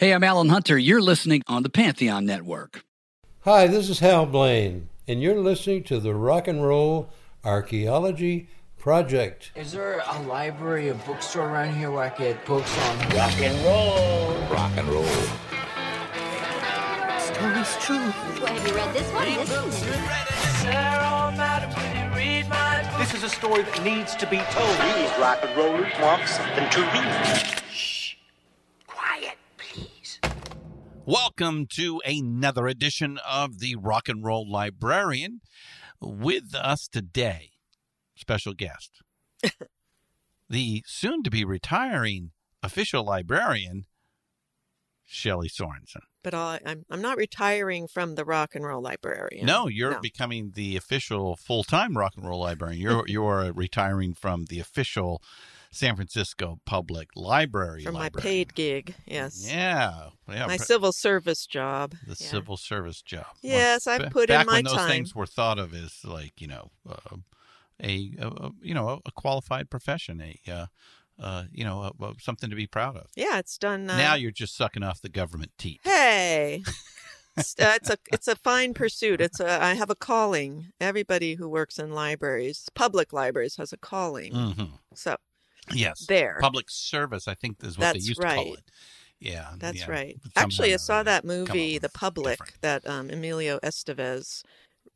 Hey, I'm Alan Hunter. You're listening on the Pantheon Network. Hi, this is Hal Blaine, and you're listening to the Rock and Roll Archaeology Project. Is there a library, a bookstore around here where I could get books on rock and roll? Rock and roll. Story's true. Well, have you read this one? This This is a story that needs to be told. These rock and rollers want something to read. Welcome to another edition of the Rock and Roll Librarian. With us today, special guest, the soon to be retiring official librarian, Shelley Sorensen. But I, I'm I'm not retiring from the rock and roll librarian. No, you're No. becoming the official full time rock and roll librarian. You're you're retiring from the official San Francisco Public Library. from my paid gig. Yes. Yeah, yeah. My civil service job. the Yeah. civil service job. Yes, ba- put in back my when those time. things were thought of as like you know uh, a, a, you know a, qualified profession, a uh, uh, you know something to be proud of. Yeah, it's done. Uh, now you're just sucking off the government teat. Hey. it's, uh, it's a it's a fine pursuit. It's a I have a calling. Everybody who works in libraries, public libraries, has a calling. hmm So Yes, there, public service. I think is what they That's used to call it. Yeah, that's yeah. right. Actually, I saw that movie, The Public, different. that um, Emilio Estevez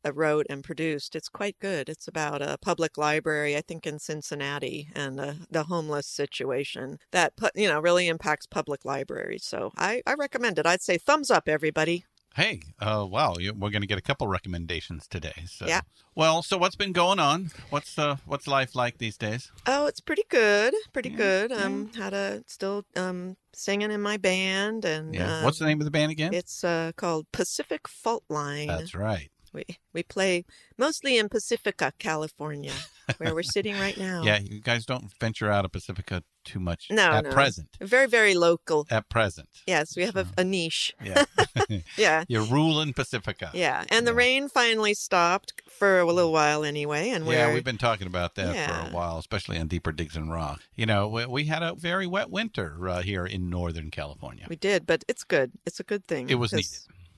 uh, wrote and produced. It's quite good. It's about a public library, I think, in Cincinnati, and uh, the homeless situation that you know really impacts public libraries. So I, I recommend it. I'd say thumbs up, everybody. Hey, uh, wow, you, we're going to get a couple recommendations today. So, Yeah. Well, so what's been going on? What's uh, what's life like these days? Oh, it's pretty good. Pretty Yeah, good. Um, had a still um singing in my band, and Yeah. um, what's the name of the band again? It's uh called Pacific Fault Line. That's right. We we play mostly in Pacifica, California, where we're sitting right now. Yeah, you guys don't venture out of Pacifica too much No, at no. present. Very very local. At present. Yes, we have a, a niche. Yeah. Yeah. You're ruling Pacifica. Yeah, and the rain finally stopped for a little while anyway, and Yeah, we've been talking about that for a while, especially on Deeper Digs and Rock. You know, we, we had a very wet winter uh, here in Northern California. we did, but it's good. It's a good thing. It was needed.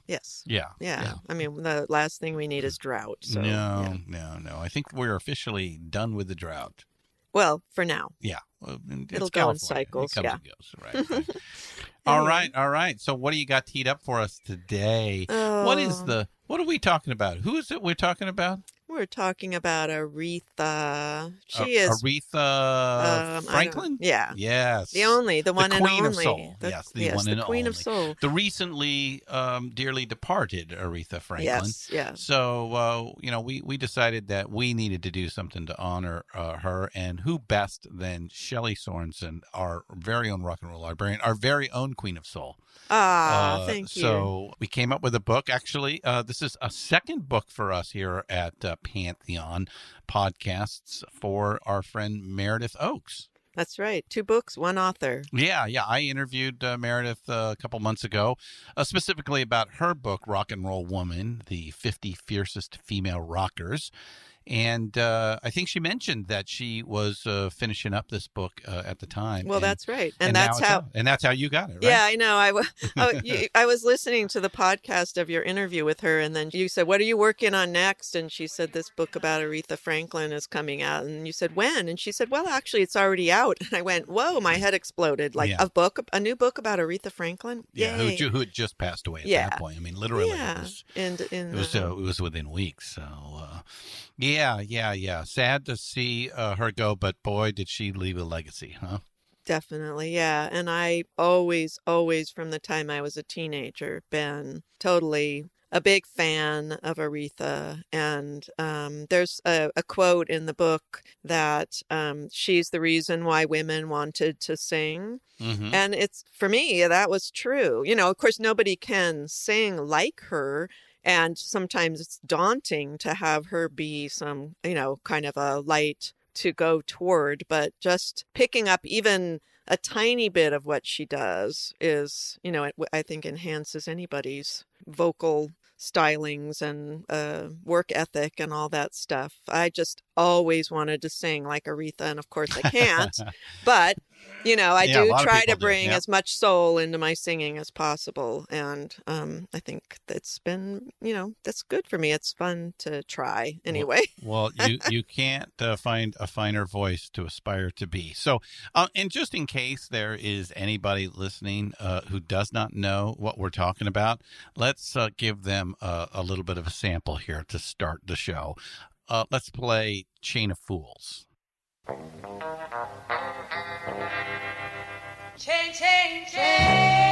Yes. Yeah. Yeah. I mean, the last thing we need is drought. So, no, yeah. no, no. I think we're officially done with the drought. Well, for now. Yeah. Well, It'll go in cycles, It comes yeah. and goes. Right. right. all right. All right. So, what do you got teed up for us today? What is Oh. the, what are we talking about? Who is it we're talking about? We're talking about Aretha. She A- is Aretha um, Franklin? Yeah. Yes. The only, the one and Queen of only. Soul. The- Yes, the yes, one the and Queen of. Soul. The recently um, dearly departed Aretha Franklin. Yes, yes. So, uh, you know, we, we decided that we needed to do something to honor uh, her. And who best than Shelley Sorensen, our very own rock and roll librarian, our very own Queen of Soul. Ah, Uh, thank you. So we came up with a book. Actually, uh, this is a second book for us here at uh, Pantheon Podcasts for our friend Meredith Ochs. That's right. Two books, one author. Yeah, yeah. I interviewed uh, Meredith uh, a couple months ago, uh, specifically about her book, Rock and Roll Woman: The 50 Fiercest Female Rockers. And uh, I think she mentioned that she was uh, finishing up this book uh, at the time. Well, and- that's right. And, now that's how. and that's how you got it, right? Yeah, I know. I, w- oh, you, I was listening to the podcast of your interview with her, and then you said, "What are you working on next?" And she said, "This book about Aretha Franklin is coming out." And you said, "When?" And she said, "Well, actually, it's already out." And I went, "Whoa!" My head exploded. Like Yeah. a book, a new book about Aretha Franklin. Yeah, who, Yay. who had just passed away at Yeah. that point. I mean, literally, it yeah, was and in it was uh, uh, it was within weeks. So, uh, yeah, yeah, yeah. Sad to see uh, her go, but boy, did she leave a legacy, huh? Definitely, yeah. And I always, always, from the time I was a teenager, been totally a big fan of Aretha. And um, there's a, a quote in the book that um, she's the reason why women wanted to sing. Mm-hmm. And it's for me, that was true. You know, of course, nobody can sing like her. And sometimes it's daunting to have her be some, you know, kind of a light to go toward. But just picking up even a tiny bit of what she does is, you know, it, I think enhances anybody's vocal stylings and uh, work ethic and all that stuff. I just always wanted to sing like Aretha, and of course I can't. but you know, I Yeah, do try to bring yeah. as much soul into my singing as possible, and um, I think that's been, you know, that's good for me. It's fun to try anyway. Well, you you can't uh, find a finer voice to aspire to be. So, uh, and just in case there is anybody listening uh, who does not know what we're talking about, let's uh, give them a, a little bit of a sample here to start the show. Uh, let's play Chain of Fools. Chain, chain, chain.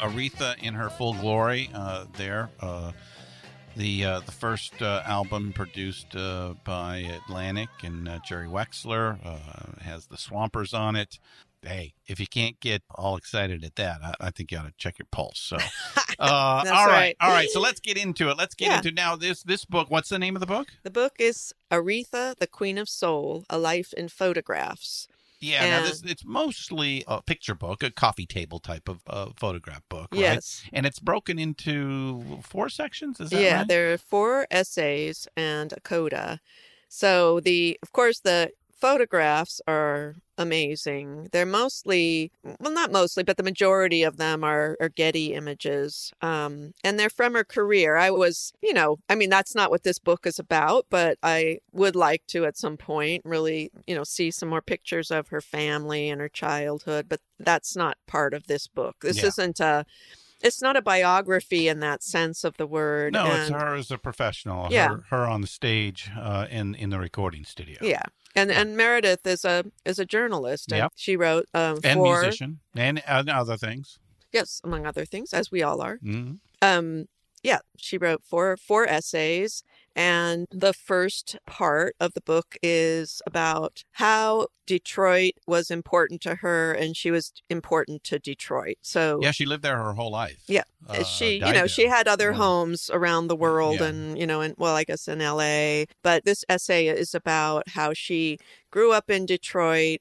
Aretha in her full glory uh, there. Uh, the uh, the first uh, album produced uh, by Atlantic and uh, Jerry Wexler uh, has the Swampers on it. Hey, if you can't get all excited at that, I, I think you ought to check your pulse. So, uh, all right, right. all right. So let's get into it. Let's get Yeah. into now this this book. What's the name of the book? The book is Aretha, the Queen of Soul: A Life in Photographs. Yeah, now this it's mostly a picture book, a coffee table type of uh, photograph book, right? Yes. And it's broken into four sections. Is that yeah, right? there are four essays and a coda. So the of course the photographs are amazing. They're mostly well not mostly, but the majority of them are, are Getty images. Um and they're from her career. I was, you know, I mean that's not what this book is about, but I would like to at some point really, you know, see some more pictures of her family and her childhood, but that's not part of this book. This Yeah. isn't a it's not a biography in that sense of the word. No, it's her as a professional. Yeah. Her, her on the stage uh, in in the recording studio. Yeah. And and Meredith is a is a journalist. and Yep. She wrote um, And four musician and, and other things. yes, among other things, as we all are. hmm Um, yeah, she wrote four four essays, and the first part of the book is about how Detroit was important to her, and she was important to Detroit. So Yeah, she lived there her whole life. Yeah. Uh, she you know there. she had other Yeah. homes around the world Yeah. and you know and well i guess in la but this essay is about how she grew up in detroit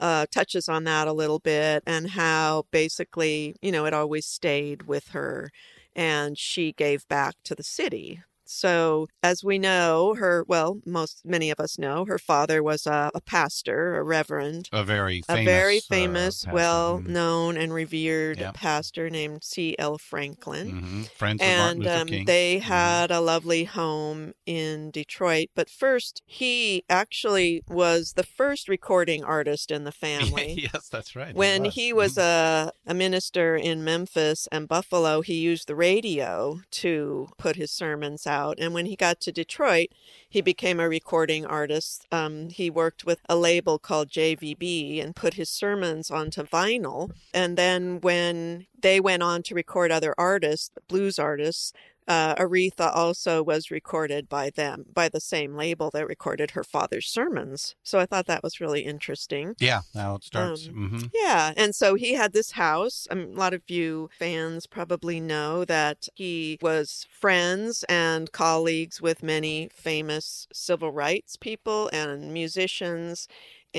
uh, touches on that a little bit and how basically you know it always stayed with her and she gave back to the city so as we know her well most many of us know her father was a, a pastor a reverend A very famous, a very uh, famous, pastor. well Mhm. known and revered Yep. pastor named C.L. Franklin. Mhm. Friends And um, they Mhm. had a lovely home in Detroit. But first, he actually was the first recording artist in the family. yes, that's right. When was. he was Mhm. a, a minister in Memphis and Buffalo, he used the radio to put his sermons out. And when he got to Detroit, he became a recording artist. Um, he worked with a label called JVB and put his sermons onto vinyl. And then when they went on to record other artists, blues artists, uh, Aretha also was recorded by them, by the same label that recorded her father's sermons. So I thought that was really interesting. yeah, now it starts. Um, hmm Yeah, and so he had this house. Um, a lot of you fans probably know that he was friends and colleagues with many famous civil rights people and musicians,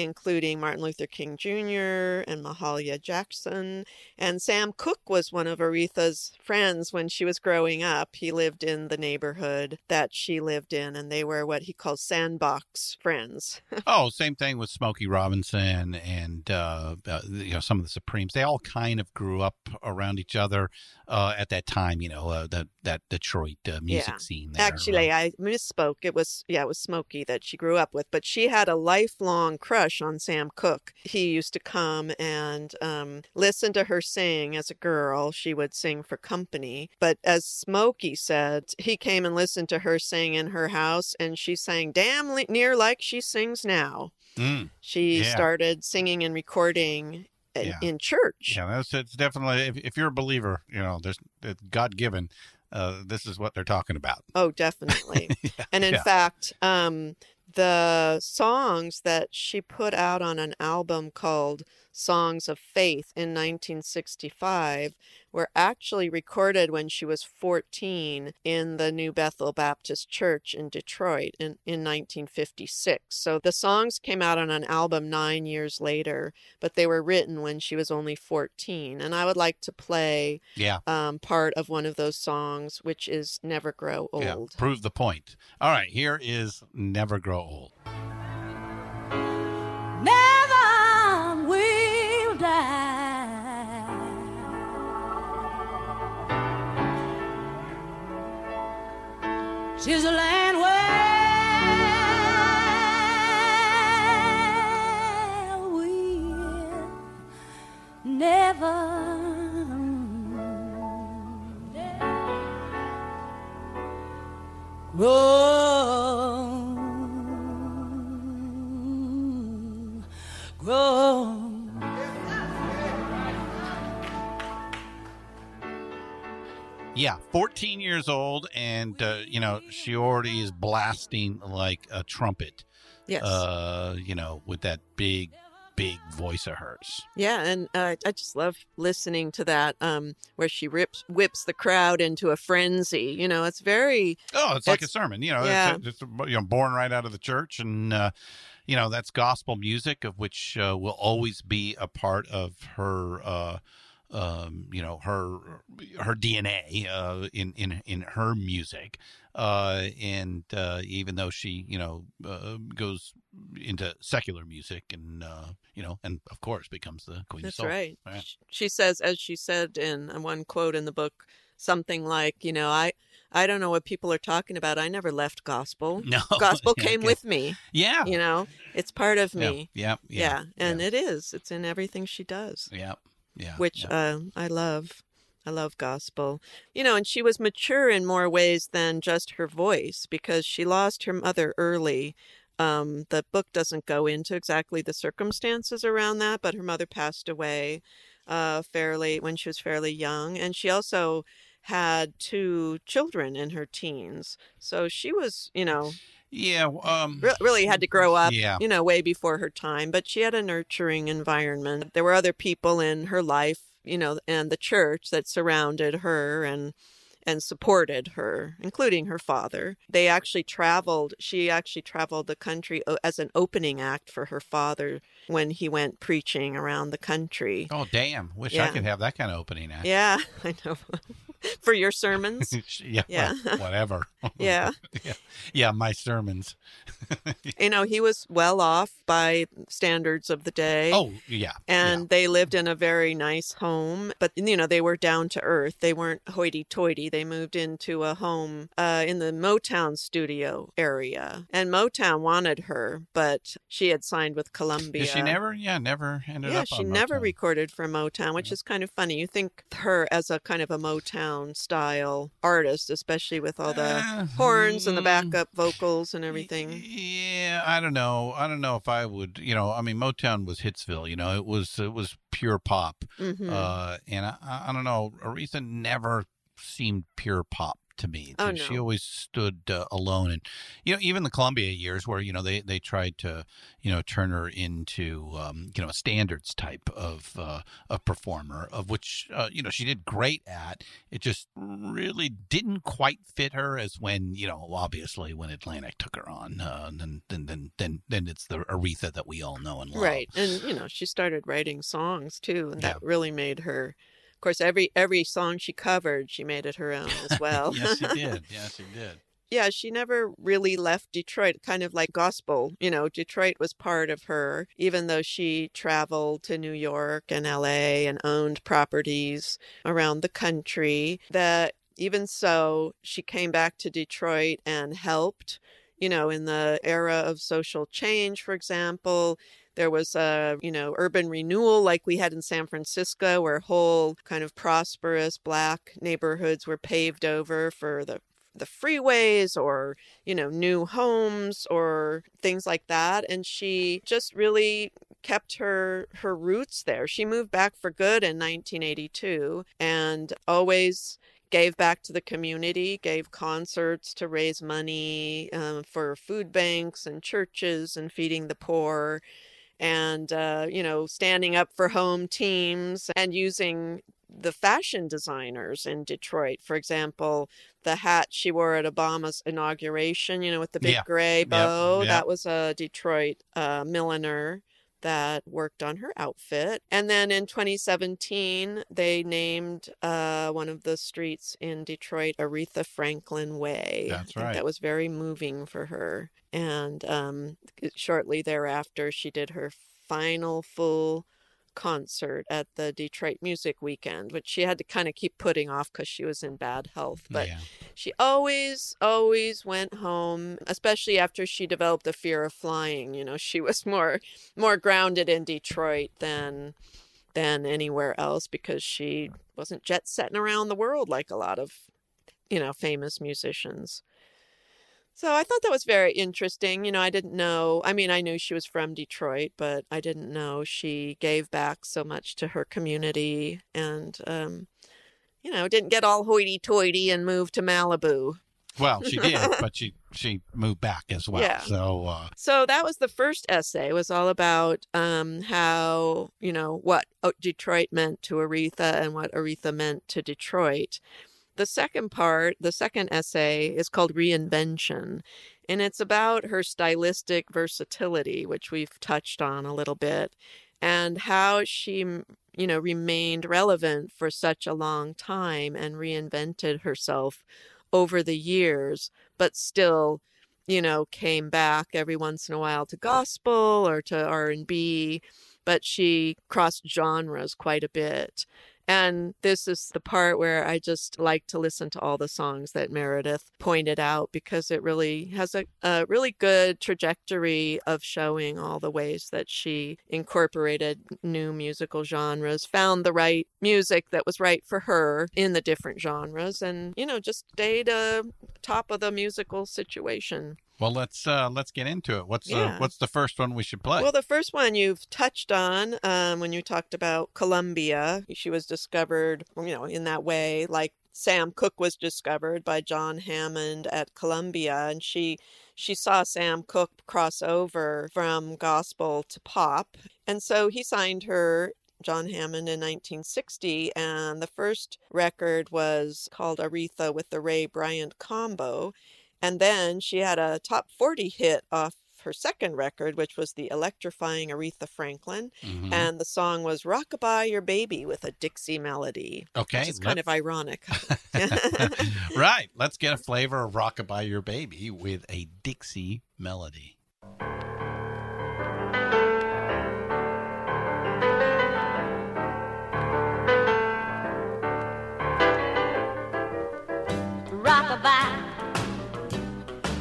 including Martin Luther King Jr. and Mahalia Jackson. And Sam Cooke was one of Aretha's friends when she was growing up. He lived in the neighborhood that she lived in, and they were what he calls sandbox friends. Oh, same thing with Smokey Robinson and uh, uh, you know some of the Supremes. They all kind of grew up around each other uh, at that time. You know uh, that that Detroit uh, music Yeah. scene. There. Actually, I misspoke. It was yeah, it was Smokey that she grew up with, but she had a lifelong crush on Sam Cooke. He used to come and um, listen to her sing as a girl. She would sing for company, but as Smokey said, he came and listened to her sing in her house, and she sang damn near like she sings now. Mm. She Yeah. started singing and recording in, Yeah. in church. Yeah, that's it's definitely if, if you're a believer, you know, there's it's God given. uh, this is what they're talking about. Oh, definitely. and in yeah. fact, um, the songs that she put out on an album called Songs of Faith in 1965 were actually recorded when she was 14 in the New Bethel Baptist Church in Detroit in, in 1956. So the songs came out on an album nine years later, but they were written when she was only 14. And I would like to play Yeah. um, part of one of those songs, which is Never Grow Old. Yeah, prove the point. All right, here is Never Grow Old. She's a land where we'll never. Yeah, 14 years old, and uh, you know she already is blasting like a trumpet. Yes. Uh, you know, with that big, big voice of hers. Yeah, and uh, I just love listening to that, um, where she rips whips the crowd into a frenzy. You know, it's very Oh, it's like a sermon. You know, yeah. it's, it's you know, born right out of the church, and uh, you know that's gospel music, of which uh, will always be a part of her. Um, you know her her DNA uh, in in in her music, uh, and uh, even though she you know uh, goes into secular music and uh, you know and of course becomes the queen That's of soul. right. Right. She says, as she said in one quote in the book, something like, you know, I, I don't know what people are talking about. I never left gospel. No, Gospel came with me. Yeah, You know, it's part of me. yeah, Yeah, yeah, and it is. It's in everything she does, yeah, yeah, which yeah. uh, I love. I love gospel. You know, and she was mature in more ways than just her voice because she lost her mother early. Um, the book doesn't go into exactly the circumstances around that, but her mother passed away uh, fairly when she was fairly young, and she also had two children in her teens. So she was, you know, yeah. Um, re- really had to grow up, Yeah. you know, way before her time. But she had a nurturing environment. There were other people in her life, you know, and the church that surrounded her and and supported her, including her father. They actually traveled. She actually traveled the country uh, as an opening act for her father when he went preaching around the country. Oh damn! Wish I could have that kind of opening act. Yeah, I know. for your sermons. yeah, Yeah. whatever. Yeah. yeah, yeah, my sermons. You know, he was well off by standards of the day. Oh yeah, and they lived in a very nice home but you know they were down to earth they weren't hoity-toity they moved into a home uh, in the motown studio area and motown wanted her but she had signed with columbia Did she never? Yeah, never ended yeah up. Yeah, she never Motown. recorded for motown which is kind of funny you think her as a kind of a motown style artist especially with all the Uh, horns and the mm, backup vocals and everything Yeah, I don't know. I don't know if I would. You know, I mean, Motown was Hitsville. You know, it was it was pure pop. Mhm. Uh, and I I don't know. Aretha never seemed pure pop to me. Oh, She always stood uh, alone, and you know, even the Columbia years, where you know they they tried to you know turn her into um, you know a standards type of uh, a performer, of which uh, you know she did great at. It just really didn't quite fit her as when you know obviously when Atlantic took her on, uh, then then then then then it's the Aretha that we all know and love. Right. And you know, she started writing songs too, and that Yeah. really made her of course every every song she covered, she made it her own as well. yes, she did. Yes, she did. yeah, she never really left Detroit, kind of like gospel. You know, Detroit was part of her, even though she traveled to New York and LA and owned properties around the country. That even so, she came back to Detroit and helped, you know, in the era of social change, for example. There was a, you know, urban renewal like we had in San Francisco, where whole kind of prosperous black neighborhoods were paved over for the the freeways or you know new homes or things like that and she just really kept her her roots there she moved back for good in 1982 and always gave back to the community, gave concerts to raise money um, for food banks and churches and feeding the poor. And, uh, you know, standing up for home teams and using the fashion designers in Detroit. For example, the hat she wore at Obama's inauguration, you know, with the big Yeah. gray Yep, bow, yep. that was a Detroit uh, milliner that worked on her outfit. And then in 2017, they named uh, one of the streets in Detroit Aretha Franklin Way. That's right. That was very moving for her. And um, shortly thereafter, she did her final full concert at the Detroit Music Weekend, which she had to kind of keep putting off because she was in bad health. But yeah. she always, always went home, especially after she developed the fear of flying. You know, she was more, more grounded in Detroit than, than anywhere else because she wasn't jet setting around the world like a lot of, you know, famous musicians. So I thought that was very interesting. You know, I didn't know. I mean, I knew she was from Detroit, but I didn't know she gave back so much to her community and, um, you know, didn't get all hoity-toity and move to Malibu. Well, she did, but she she moved back as well. Yeah. So uh, So that was the first essay. It was all about um, how you know what uh, Detroit meant to Aretha and what Aretha meant to Detroit. The second part, the second essay, is called Reinvention, and it's about her stylistic versatility, which we've touched on a little bit, and how she, you know, remained relevant for such a long time and reinvented herself over the years, but still you know came back every once in a while to gospel or to r&b but she crossed genres quite a bit and this is the part where I just like to listen to all the songs that Meredith pointed out because it really has a, a really good trajectory of showing all the ways that she incorporated new musical genres, found the right music that was right for her in the different genres, and, you know, just stayed uh, top of the musical situation. Well, let's uh, let's get into it. What's Yeah. uh, what's the first one we should play? Well, the first one you've touched on um, when you talked about Columbia. She was discovered, you know, in that way, like Sam Cooke was discovered by John Hammond at Columbia, and she she saw Sam Cooke cross over from gospel to pop, and so he signed her. John Hammond in 1960, and the first record was called Aretha with the Ray Bryant Combo. And then she had a top 40 hit off her second record, which was the electrifying Aretha Franklin. Mhm. And the song was Rockabye Your Baby with a Dixie melody. okay, it's kind of ironic. right. Let's get a flavor of "Rockabye Your Baby" with a Dixie melody.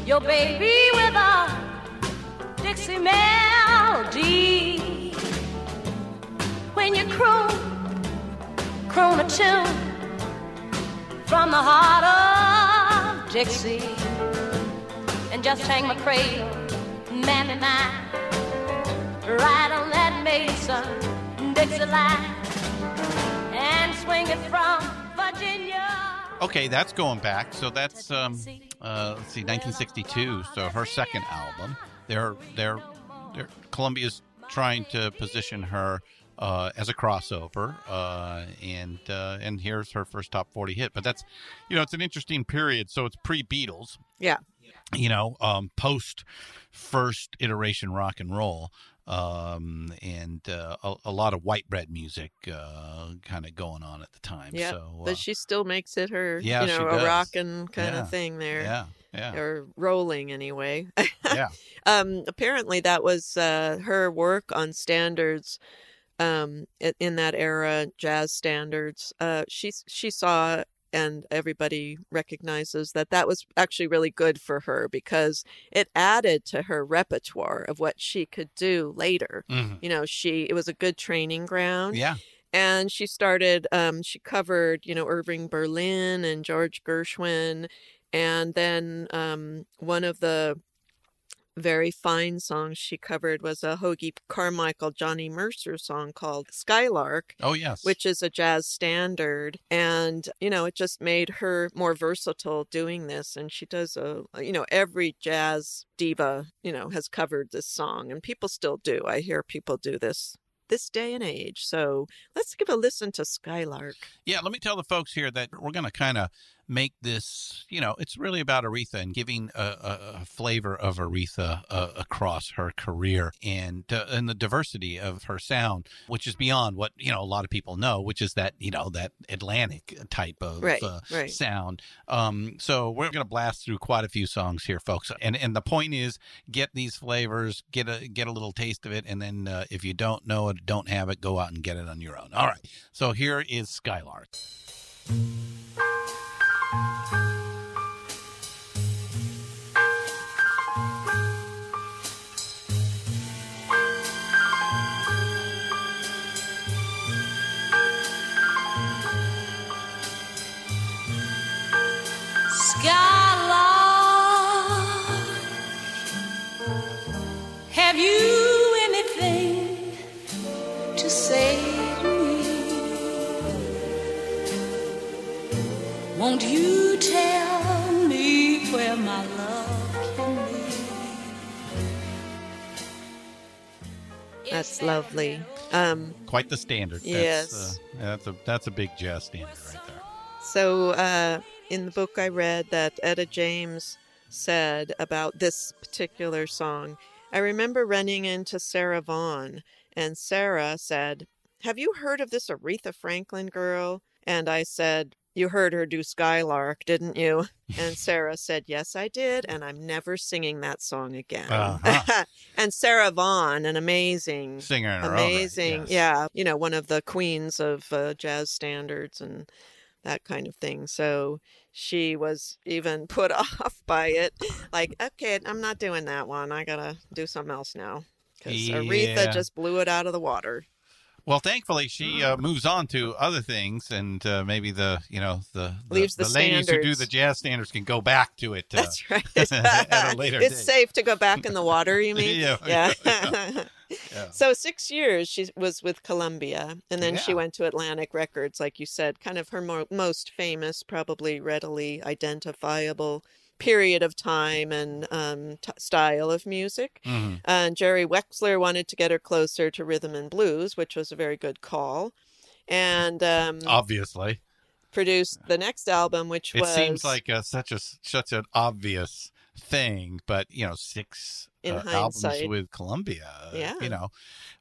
Your baby with a Dixie melody. When you croon, croon a tune from the heart of Dixie, and just hang my cradle, mammy mine, right on that Mason Dixie line, and swing it from Virginia. Okay, that's going back. So that's um, uh, let's see, 1962. So her second album. They're they're, they're Columbia's trying to position her uh, as a crossover, uh, and uh, and here's her first top 40 hit. But that's you know it's an interesting period. So it's pre Beatles. yeah. You know, um, post first iteration rock and roll. Um, and uh, a, a lot of white bread music uh, kind of going on at the time. Yeah. so, uh, but she still makes it her, yeah, you know, a rockin' kind Yeah. of thing there. yeah, yeah, Or rolling anyway. yeah. um, apparently that was uh, her work on standards um, in that era, jazz standards. Uh, she she saw and everybody recognizes that that was actually really good for her because it added to her repertoire of what she could do later. Mhm. You know, she it was a good training ground Yeah. and she started um, she covered you know irving berlin and george gershwin and then um, one of the very fine song she covered was a Hoagy Carmichael Johnny Mercer song called Skylark. Oh yes. which is a jazz standard and you know it just made her more versatile doing this and she does a you know every jazz diva you know has covered this song and people still do i hear people do this this day and age so let's give a listen to skylark Yeah, let me tell the folks here that we're going to kind of make this, you know, it's really about Aretha and giving a, a, a flavor of Aretha uh, across her career and uh, and the diversity of her sound, which is beyond what you know a lot of people know, which is that you know that Atlantic type of Right, uh, right. sound. Um, so we're going to blast through quite a few songs here, folks, and and the point is get these flavors, get a get a little taste of it, and then uh, if you don't know it, don't have it, go out and get it on your own. All right. So here is Skylark. Skylark, Won't you tell me where my love can be? that's lovely um Quite the standard. Yes. That's, uh, that's a that's a big jazz standard right there. So, uh, in the book I read that Etta James said about this particular song, I remember running into Sarah Vaughan, and Sarah said, Have you heard of this Aretha Franklin girl? And I said, You heard her do Skylark, didn't you? And Sarah said, Yes, I did, and I'm never singing that song again. Uh-huh. and Sarah Vaughan, an amazing Singer own right, amazing yes. yeah you know one of the queens of uh, jazz standards and that kind of thing so she was even put off by it like okay i'm not doing that one i gotta do something else now because Yeah. aretha just blew it out of the water Well, thankfully, she uh, moves on to other things, and uh, maybe the you know the the, Leaves the ladies who do the jazz standards can go back to it. Uh, that's right at a later it's safe to go back in the water you mean Yeah. yeah Yeah. So six years she was with Columbia, and then she went to Atlantic Records, like you said, kind of her mo- most famous, probably readily identifiable period of time and um, t- style of music. Mhm. And Jerry Wexler wanted to get her closer to rhythm and blues, which was a very good call, and um, Obviously, produced the next album, which it was seems like a, such a such an obvious thing, but you know, six In uh, albums with Columbia, Yeah. you know.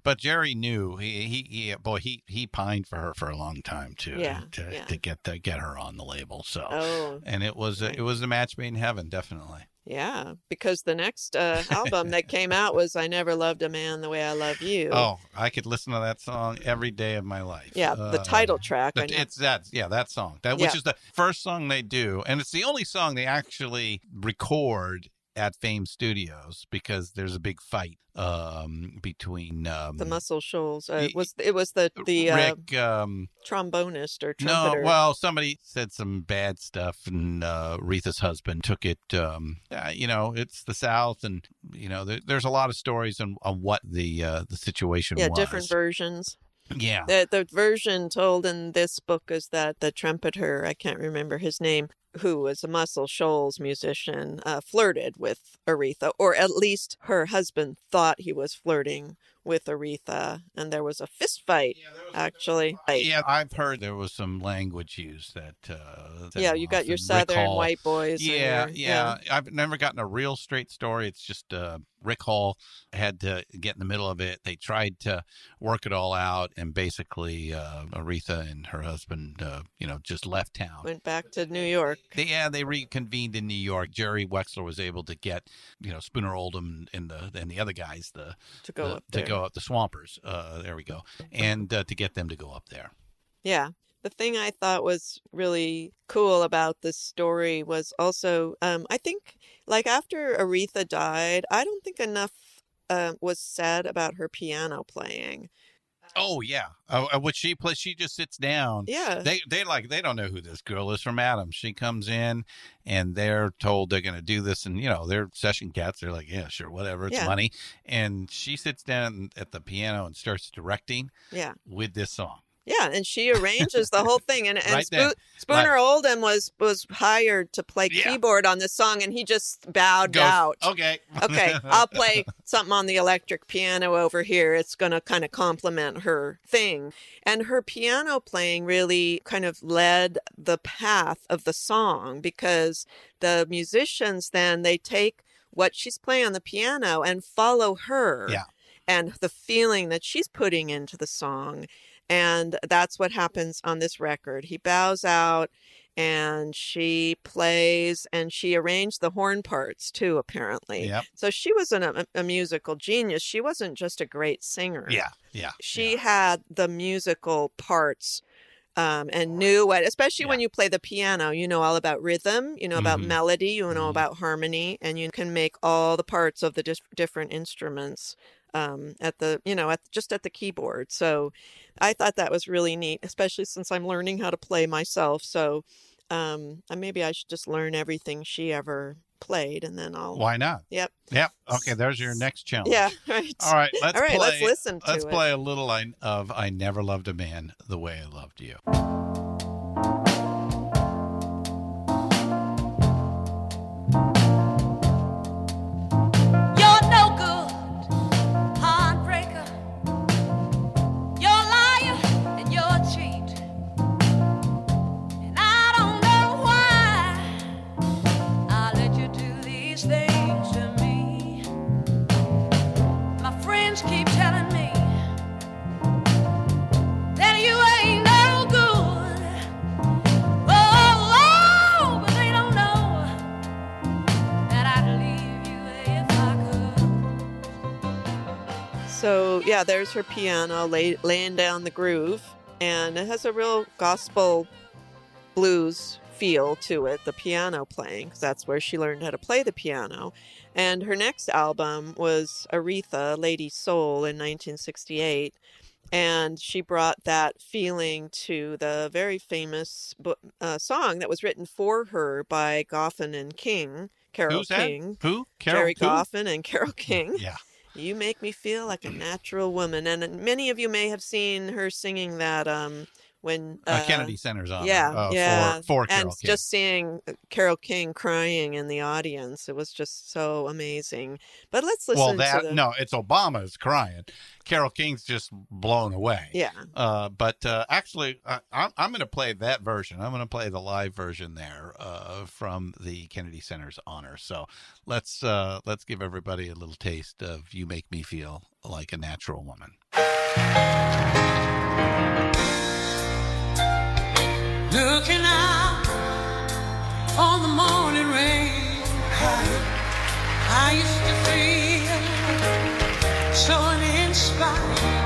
But Jerry knew he he, he boy he he pined for her for a long time too, Yeah, to yeah. to get the, get her on the label. So. oh and it was a, it was a match made in heaven, definitely. yeah, because the next uh, album that came out was "I Never Loved a Man the Way I Love You." Oh, I could listen to that song every day of my life. Yeah, the Uh, title track. The- it's that yeah that song that which Yeah. is the first song they do, and it's the only song they actually record at Fame Studios because there's a big fight um, between um, the Muscle Shoals. Uh, it was it was the the uh, Um, trombonist or trumpeter. no, well, somebody said some bad stuff, and uh, Aretha's husband took it. Um, uh, you know, it's the South, and you know, there, there's a lot of stories on, on what the uh, the situation yeah, was. different versions. Yeah, The the version told in this book is that the trumpeter, I can't remember his name, who was a Muscle Shoals musician, uh, flirted with Aretha, or at least her husband thought he was flirting with Aretha, and there was a fist fight. Actually, Yeah, I've heard there was some language used that. Uh, that yeah, you got your Southern Hall- white boys. Yeah, your- yeah, I've never gotten a real straight story. It's just uh, Rick Hall had to get in the middle of it. They tried to work it all out, and basically, uh, Aretha and her husband, uh, you know, just left town. Went back to New York. They, yeah, they reconvened in New York. Jerry Wexler was able to get, you know, Spooner Oldham and the and the other guys, the To go the- up to there. Up the Swampers. Uh, there we go, and uh, to get them to go up there. Yeah. The thing I thought was really cool about this story was also, um, I think, like after Aretha died, I don't think enough uh, was said about her piano playing. Oh yeah, uh, uh, what she plays, she just sits down. Yeah. They they like they don't know who this girl is from Adam. She comes in and they're told they're going to do this, and you know they're session cats. They're like, yeah, sure, whatever, it's Yeah. money. And she sits down at the piano and starts directing Yeah. with this song. Yeah, and she arranges the whole thing. And, and Right Spooner Oldham was was hired to play Yeah. keyboard on this song, and he just bowed Goes, out. Okay. okay, I'll play something on the electric piano over here. It's going to kind of complement her thing. And her piano playing really kind of led the path of the song because the musicians then they take what she's playing on the piano and follow her Yeah. and the feeling that she's putting into the song. And that's what happens on this record. He bows out and she plays and she arranged the horn parts too, apparently. Yep. So she was an, a, a musical genius. She wasn't just a great singer. Yeah. Yeah. She yeah. had the musical parts um, and knew what, especially when you play the piano, you know all about rhythm, you know about Mhm. melody, you know Mhm. about harmony, and you can make all the parts of the dis- different instruments um, at the, you know, at just at the keyboard. So I thought that was really neat, especially since I'm learning how to play myself. So um, maybe I should just learn everything she ever played, and then I'll. Why not? Yep. Yep. Okay. There's your next challenge. Yeah. Right. All right. Let's All right, play. let's listen to it. Let's it. play a little of "I Never Loved a Man the Way I Loved You." So yeah, there's her piano lay, laying down the groove, and it has a real gospel blues feel to it. The piano playing, 'cause that's where she learned how to play the piano. And her next album was Aretha, Lady Soul, in 1968. And she brought that feeling to the very famous bo- uh, song that was written for her by Goffin and King, Carole Who's that? King. Who? Carole? Gerry who? Goffin and Carole King. Yeah. You make me feel like a natural woman, and many of you may have seen her singing that um, when Uh, Kennedy Center's on. yeah, uh, yeah, For, for and King. just seeing uh, Carole King crying in the audience, it was just so amazing. But let's listen well, that the no, it's Obama's crying. Carole King's just blown away. yeah. Uh, but uh, actually, uh, I'm, I'm going to play that version. I'm going to play the live version there uh, from the Kennedy Center Honors. So let's uh, let's give everybody a little taste of "You Make Me Feel Like a Natural Woman." Looking out on the morning rain, I used to feel so uninspired.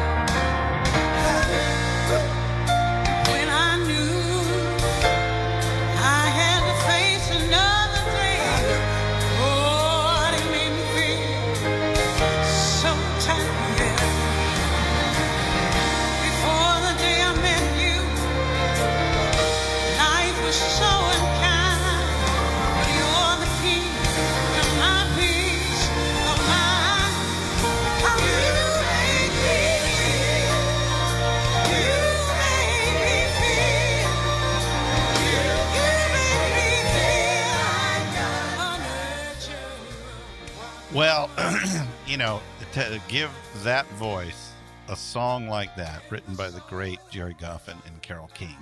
Well, you know, to give that voice a song like that, written by the great Gerry Goffin and Carole King,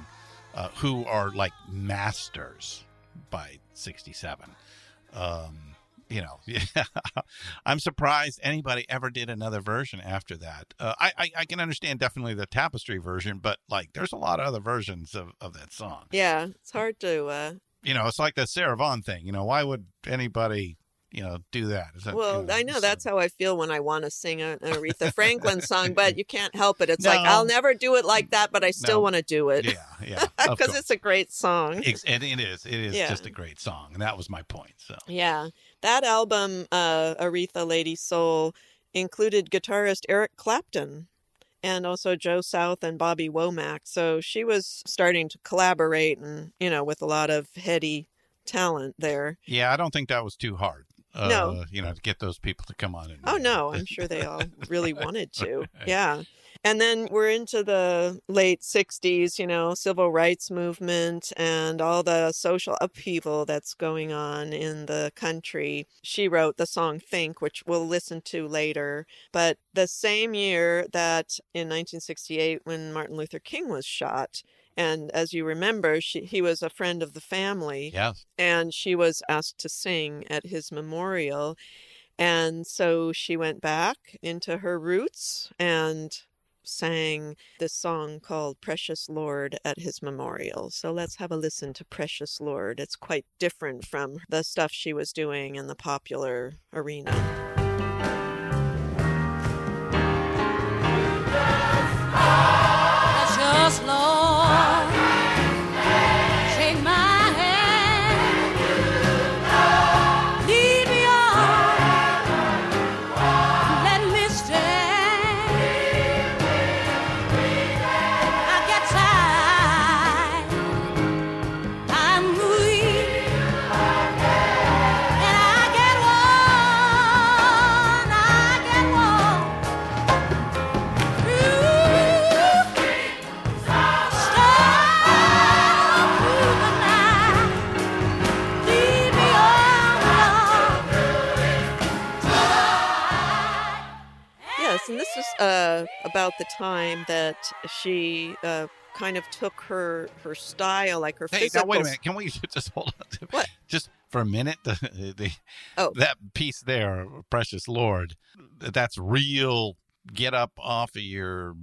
uh, who are like masters by 67. Um, you know, yeah, I'm surprised anybody ever did another version after that. Uh, I, I, I can understand definitely the tapestry version, but like there's a lot of other versions of, of that song. Yeah, it's hard to. Uh, You know, it's like the Sarah Vaughan thing. You know, why would anybody, you know, do that? Is that well, you I know so- that's how I feel when I want to sing an Aretha Franklin song, but you can't help it. It's like I'll never do it like that, but I still No. want to do it Yeah, yeah. because it's a great song. Ex- and it is. It is Yeah. just a great song, and that was my point. So Yeah, that album, uh, Aretha Lady Soul, included guitarist Eric Clapton, and also Joe South and Bobby Womack. So she was starting to collaborate and, you know, with a lot of heady talent there. Yeah, I don't think that was too hard. Uh, No. you know, to get those people to come on. And, Oh no, I'm sure they all really wanted to. Yeah. And then we're into the late 60s, you know, civil rights movement and all the social upheaval that's going on in the country. She wrote the song Think, which we'll listen to later. But the same year that in 1968, when Martin Luther King was shot, and as you remember, she, he was a friend of the family Yes. and she was asked to sing at his memorial. And so she went back into her roots and sang this song called Precious Lord at his memorial. So let's have a listen to Precious Lord. It's quite different from the stuff she was doing in the popular arena. Uh, about the time that she uh, kind of took her her style, like her Hey, physical. now wait a minute. Can we just hold on? What? Just for a minute. The, the Oh. that piece there, Precious Lord. That's real. Get up off of your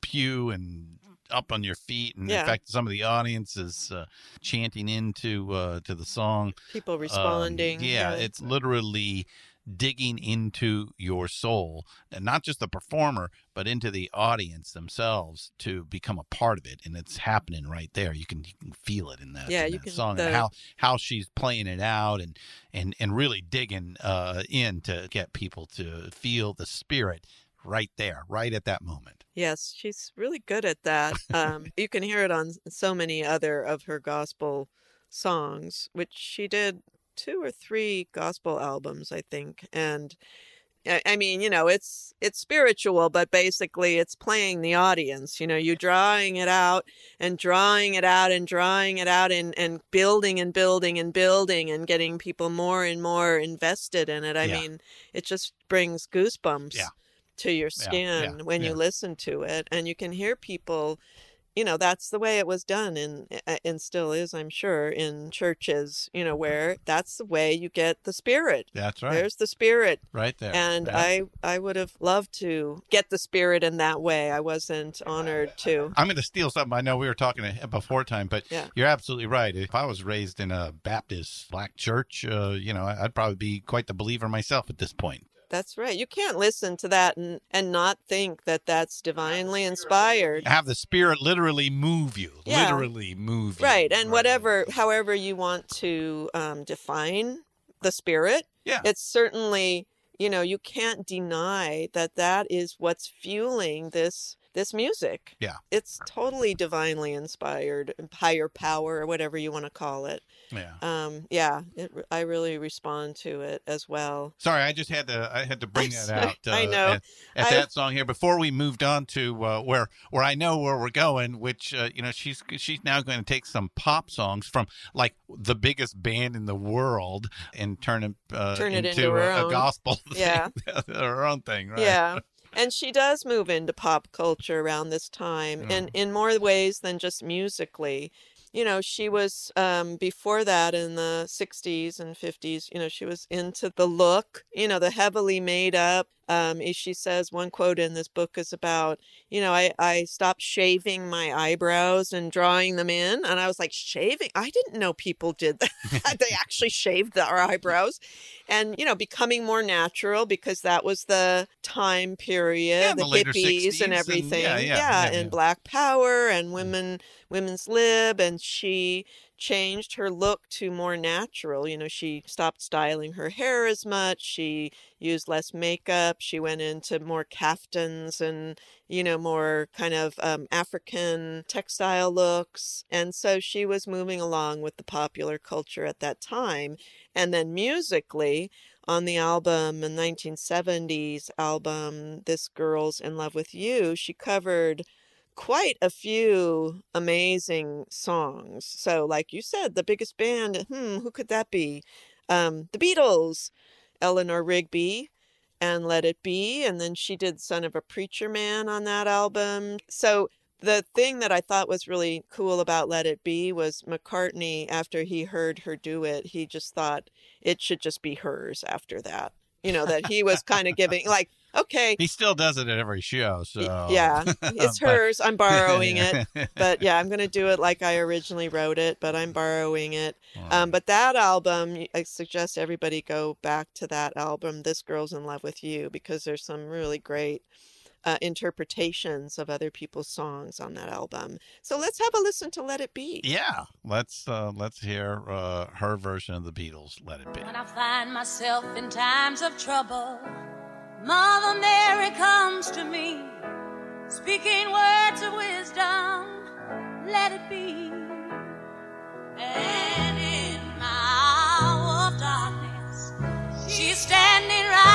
pew and up on your feet. And Yeah. in fact, some of the audience is uh, chanting into uh, to the song. People Um, responding. yeah, it's literally digging into your soul, and not just the performer, but into the audience themselves to become a part of it. And it's happening right there. You can you can feel it in that, Yeah, in you that can- song the- and how how she's playing it out and and and really digging uh, in to get people to feel the spirit right there, right at that moment. Yes, she's really good at that. Um, you can hear it on so many other of her gospel songs, which she did two or three gospel albums, I think. And I I mean, you know, it's it's spiritual, but basically it's playing the audience. You know, you drawing it out and drawing it out and drawing it out and, and building and building and building and getting people more and more invested in it. I Yeah. mean, it just brings goosebumps Yeah. to your skin yeah, when you listen to it, and you can hear people. You know, that's the way it was done, in, and still is, I'm sure, in churches. You know, where that's the way you get the spirit. That's right, There's the spirit, right there. and Yeah. I I would have loved to get the spirit in that way. I wasn't honored to. I'm going to steal something. I know we were talking before time, but Yeah. you're absolutely right. If I was raised in a Baptist black church, uh, you know, I'd probably be quite the believer myself at this point. That's right. You can't listen to that and and not think that that's divinely inspired. Have the spirit literally move you, Yeah. literally move you. Right, and whatever, however you want to um, define the spirit, Yeah. it's certainly you know you can't deny that that is what's fueling this this music. Yeah. it's totally divinely inspired, higher power, or whatever you want to call it. Yeah. Um, yeah, it, I really respond to it as well. Sorry, I just had to. I had to bring I'm that out. sorry. I uh, know. At, at I- that song here before we moved on to uh, where where I know where we're going. Which uh, you know she's she's now going to take some pop songs from like the biggest band in the world and turn it uh, Turn it into, into a, a gospel. Yeah. her own thing. Right? Yeah. And she does move into pop culture around this time and in more ways than just musically. You know, she was um, before that in the 60s and 50s, you know, she was into the look, you know, the heavily made up. Um, she says, one quote in this book is about, you know, I, I stopped shaving my eyebrows and drawing them in. And I was like, shaving? I didn't know people did that. they actually shaved their eyebrows and you know becoming more natural because that was the time period Yeah, the, the hippies 60s and- and everything yeah, yeah, yeah, and black power and women women's lib and she changed her look to more natural. You know, she stopped styling her hair as much. She used less makeup. She went into more caftans and, you know, more kind of um, African textile looks. And so she was moving along with the popular culture at that time. And then musically, on the album, the 1970s album, This Girl's in Love with You, she covered quite a few amazing songs. So, like you said, the biggest band, hmm, who could that be? Um, the Beatles, Eleanor Rigby, and Let It Be. And then she did Son of a Preacher Man on that album. So, the thing that I thought was really cool about Let It Be was McCartney, after he heard her do it, he just thought it should just be hers after that. You know, that he was kind of giving, like, okay, He still does it at every show. So yeah, it's But- hers. I'm borrowing it. But yeah, I'm going to do it like I originally wrote it, but I'm borrowing it. Um, but that album, I suggest everybody go back to that album, This Girl's in Love with You, because there's some really great uh, interpretations of other people's songs on that album. So let's have a listen to Let It Be. yeah, let's uh, let's hear uh, her version of the Beatles. Let it be. When I find myself in times of trouble, Mother Mary comes to me, speaking words of wisdom. Let it be. And in my hour of darkness, she's standing right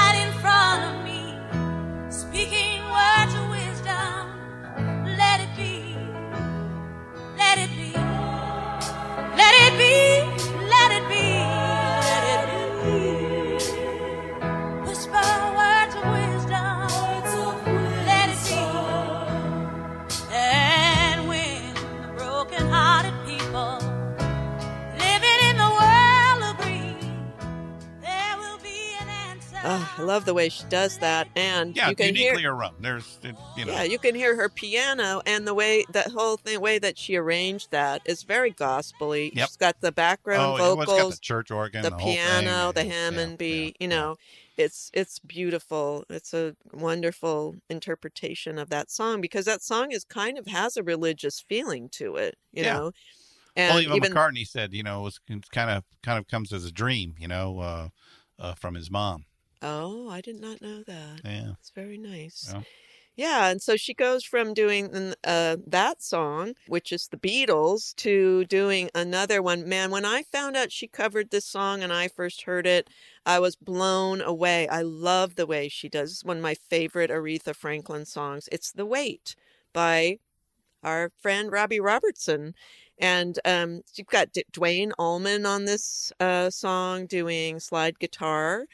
I love the way she does that. And Yeah, you can hear uniquely her own. There's you know. Yeah, you can hear her piano and the way that whole thing, way that she arranged that is very gospely. Yep. She's got the background oh, yeah, well, it's got vocals, the church organ, the, the, whole piano, thing. the Hammond yeah, B. yeah, you know, it's it's beautiful. It's a wonderful interpretation of that song because that song is kind of has a religious feeling to it. You Yeah. know, and well, even, even McCartney said, you know, it was kind of kind of comes as a dream, you know, uh, uh, from his mom. Oh, I did not know that. Yeah. It's very nice. Yeah. Yeah, and so she goes from doing uh, that song, which is the Beatles, to doing another one. Man, when I found out she covered this song and I first heard it, I was blown away. I love the way she does. It's one of my favorite Aretha Franklin songs. It's The Weight by our friend Robbie Robertson. And um, you've got D- Duane Allman on this uh, song doing slide guitar.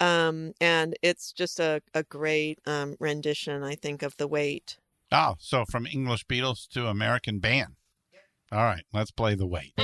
Um, and it's just a, a great um, rendition, I think, of The Weight. Oh, so from English Beatles to American band. All right, let's play the weight.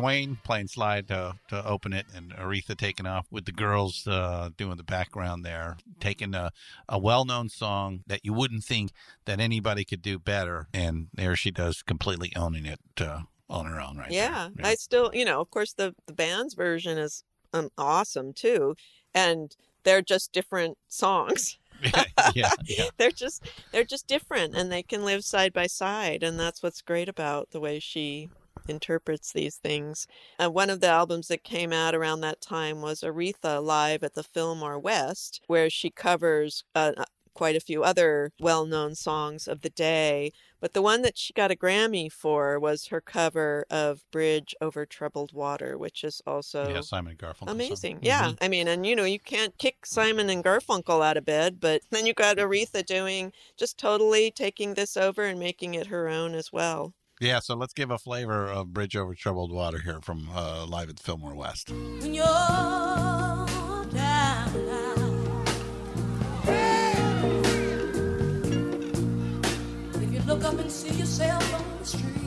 Duane playing slide to, to open it, and Aretha taking off with the girls uh, doing the background there, taking a, a well known song that you wouldn't think that anybody could do better, and there she does, completely owning it uh, on her own, right? yeah. there. I still, you know, of course, the, the band's version is um, awesome too. And they're just different songs. yeah, yeah, yeah. they're just they're just different and they can live side by side and that's what's great about the way she interprets these things uh, one of the albums that came out around that time was aretha live at the fillmore west where she covers uh, uh, quite a few other well-known songs of the day But the one that she got a Grammy for was her cover of Bridge Over Troubled Water, which is also yeah, Simon and Garfunkel. amazing. Yeah. Mhm. I mean, and you know, you can't kick Simon and Garfunkel out of bed, but then you got Aretha doing just totally taking this over and making it her own as well. Yeah, so let's give a flavor of Bridge Over Troubled Water here from uh, live at Fillmore West. Look up and see yourself on the street,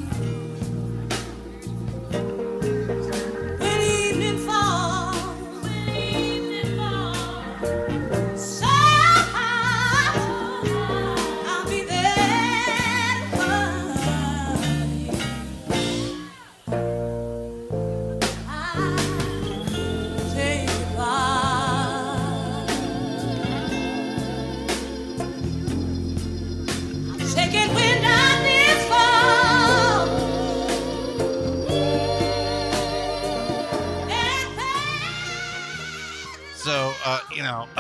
So, uh, you know,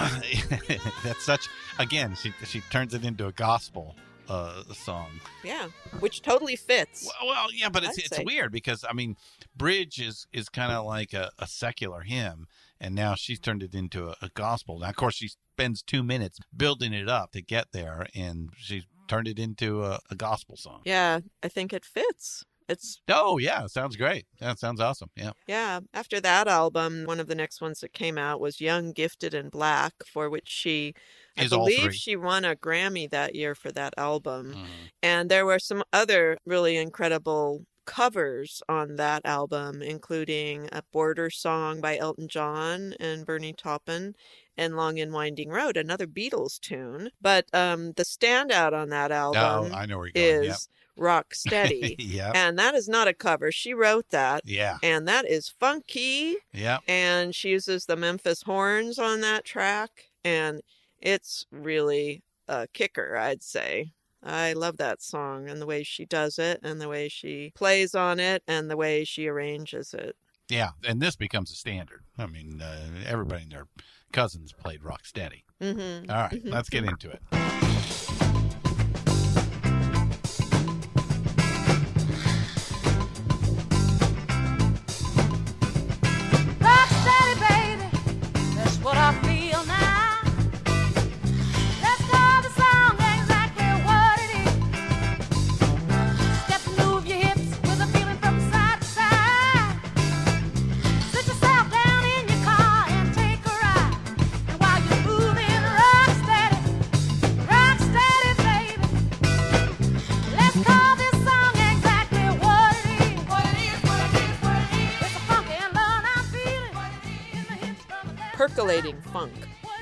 that's such, again, she, she turns it into a gospel uh, song. Yeah, which totally fits. Well, well yeah, but it's I'd it's say. weird because I mean, bridge is is kind of like a, a secular hymn, and now she's turned it into a, a gospel. Now, of course, she spends two minutes building it up to get there, and she's turned it into a, a gospel song. Yeah, I think it fits. It's Oh yeah, sounds great. That sounds awesome. Yeah. yeah. After that album, one of the next ones that came out was Young, Gifted, and Black, for which she, I believe, she won a Grammy that year for that album. Mhm. And there were some other really incredible covers on that album, including a Border song by Elton John and Bernie Taupin, and Long and Winding Road, another Beatles tune. But um, the standout on that album Oh, I know where you're is Rock Steady. Yep. And that is not a cover. She wrote that. yeah. And that is funky. Yeah. And she uses the Memphis horns on that track. And it's really a kicker, I'd say. I love that song and the way she does it and the way she plays on it and the way she arranges it. Yeah. And this becomes a standard. I mean, uh, everybody and their cousins played rock steady. hmm All right, let's get into it.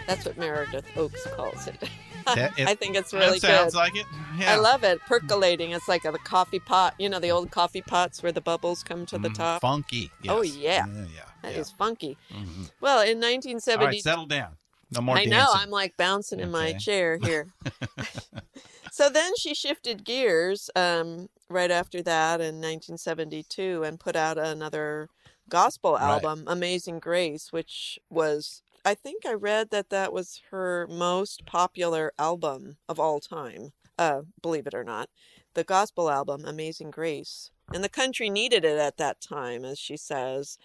That's what Meredith Ochs calls it. That- it- I think it's really that sounds good. like it. Yeah. I love it. Percolating. It's like a, the coffee pot, you know, the old coffee pots where the bubbles come to the Mhm. top. Funky. Oh, yes. yeah. Yeah. That yeah. is funky. Mhm. Well, in All 1970, right, settle down. No more I dancing. know I'm like bouncing in my chair here. so then she shifted gears um, right after that in 1972 and put out another gospel Right. album, Amazing Grace, which was I think I read that that was her most popular album of all time. Uh, believe it or not, the gospel album Amazing Grace, and the country needed it at that time, as she says.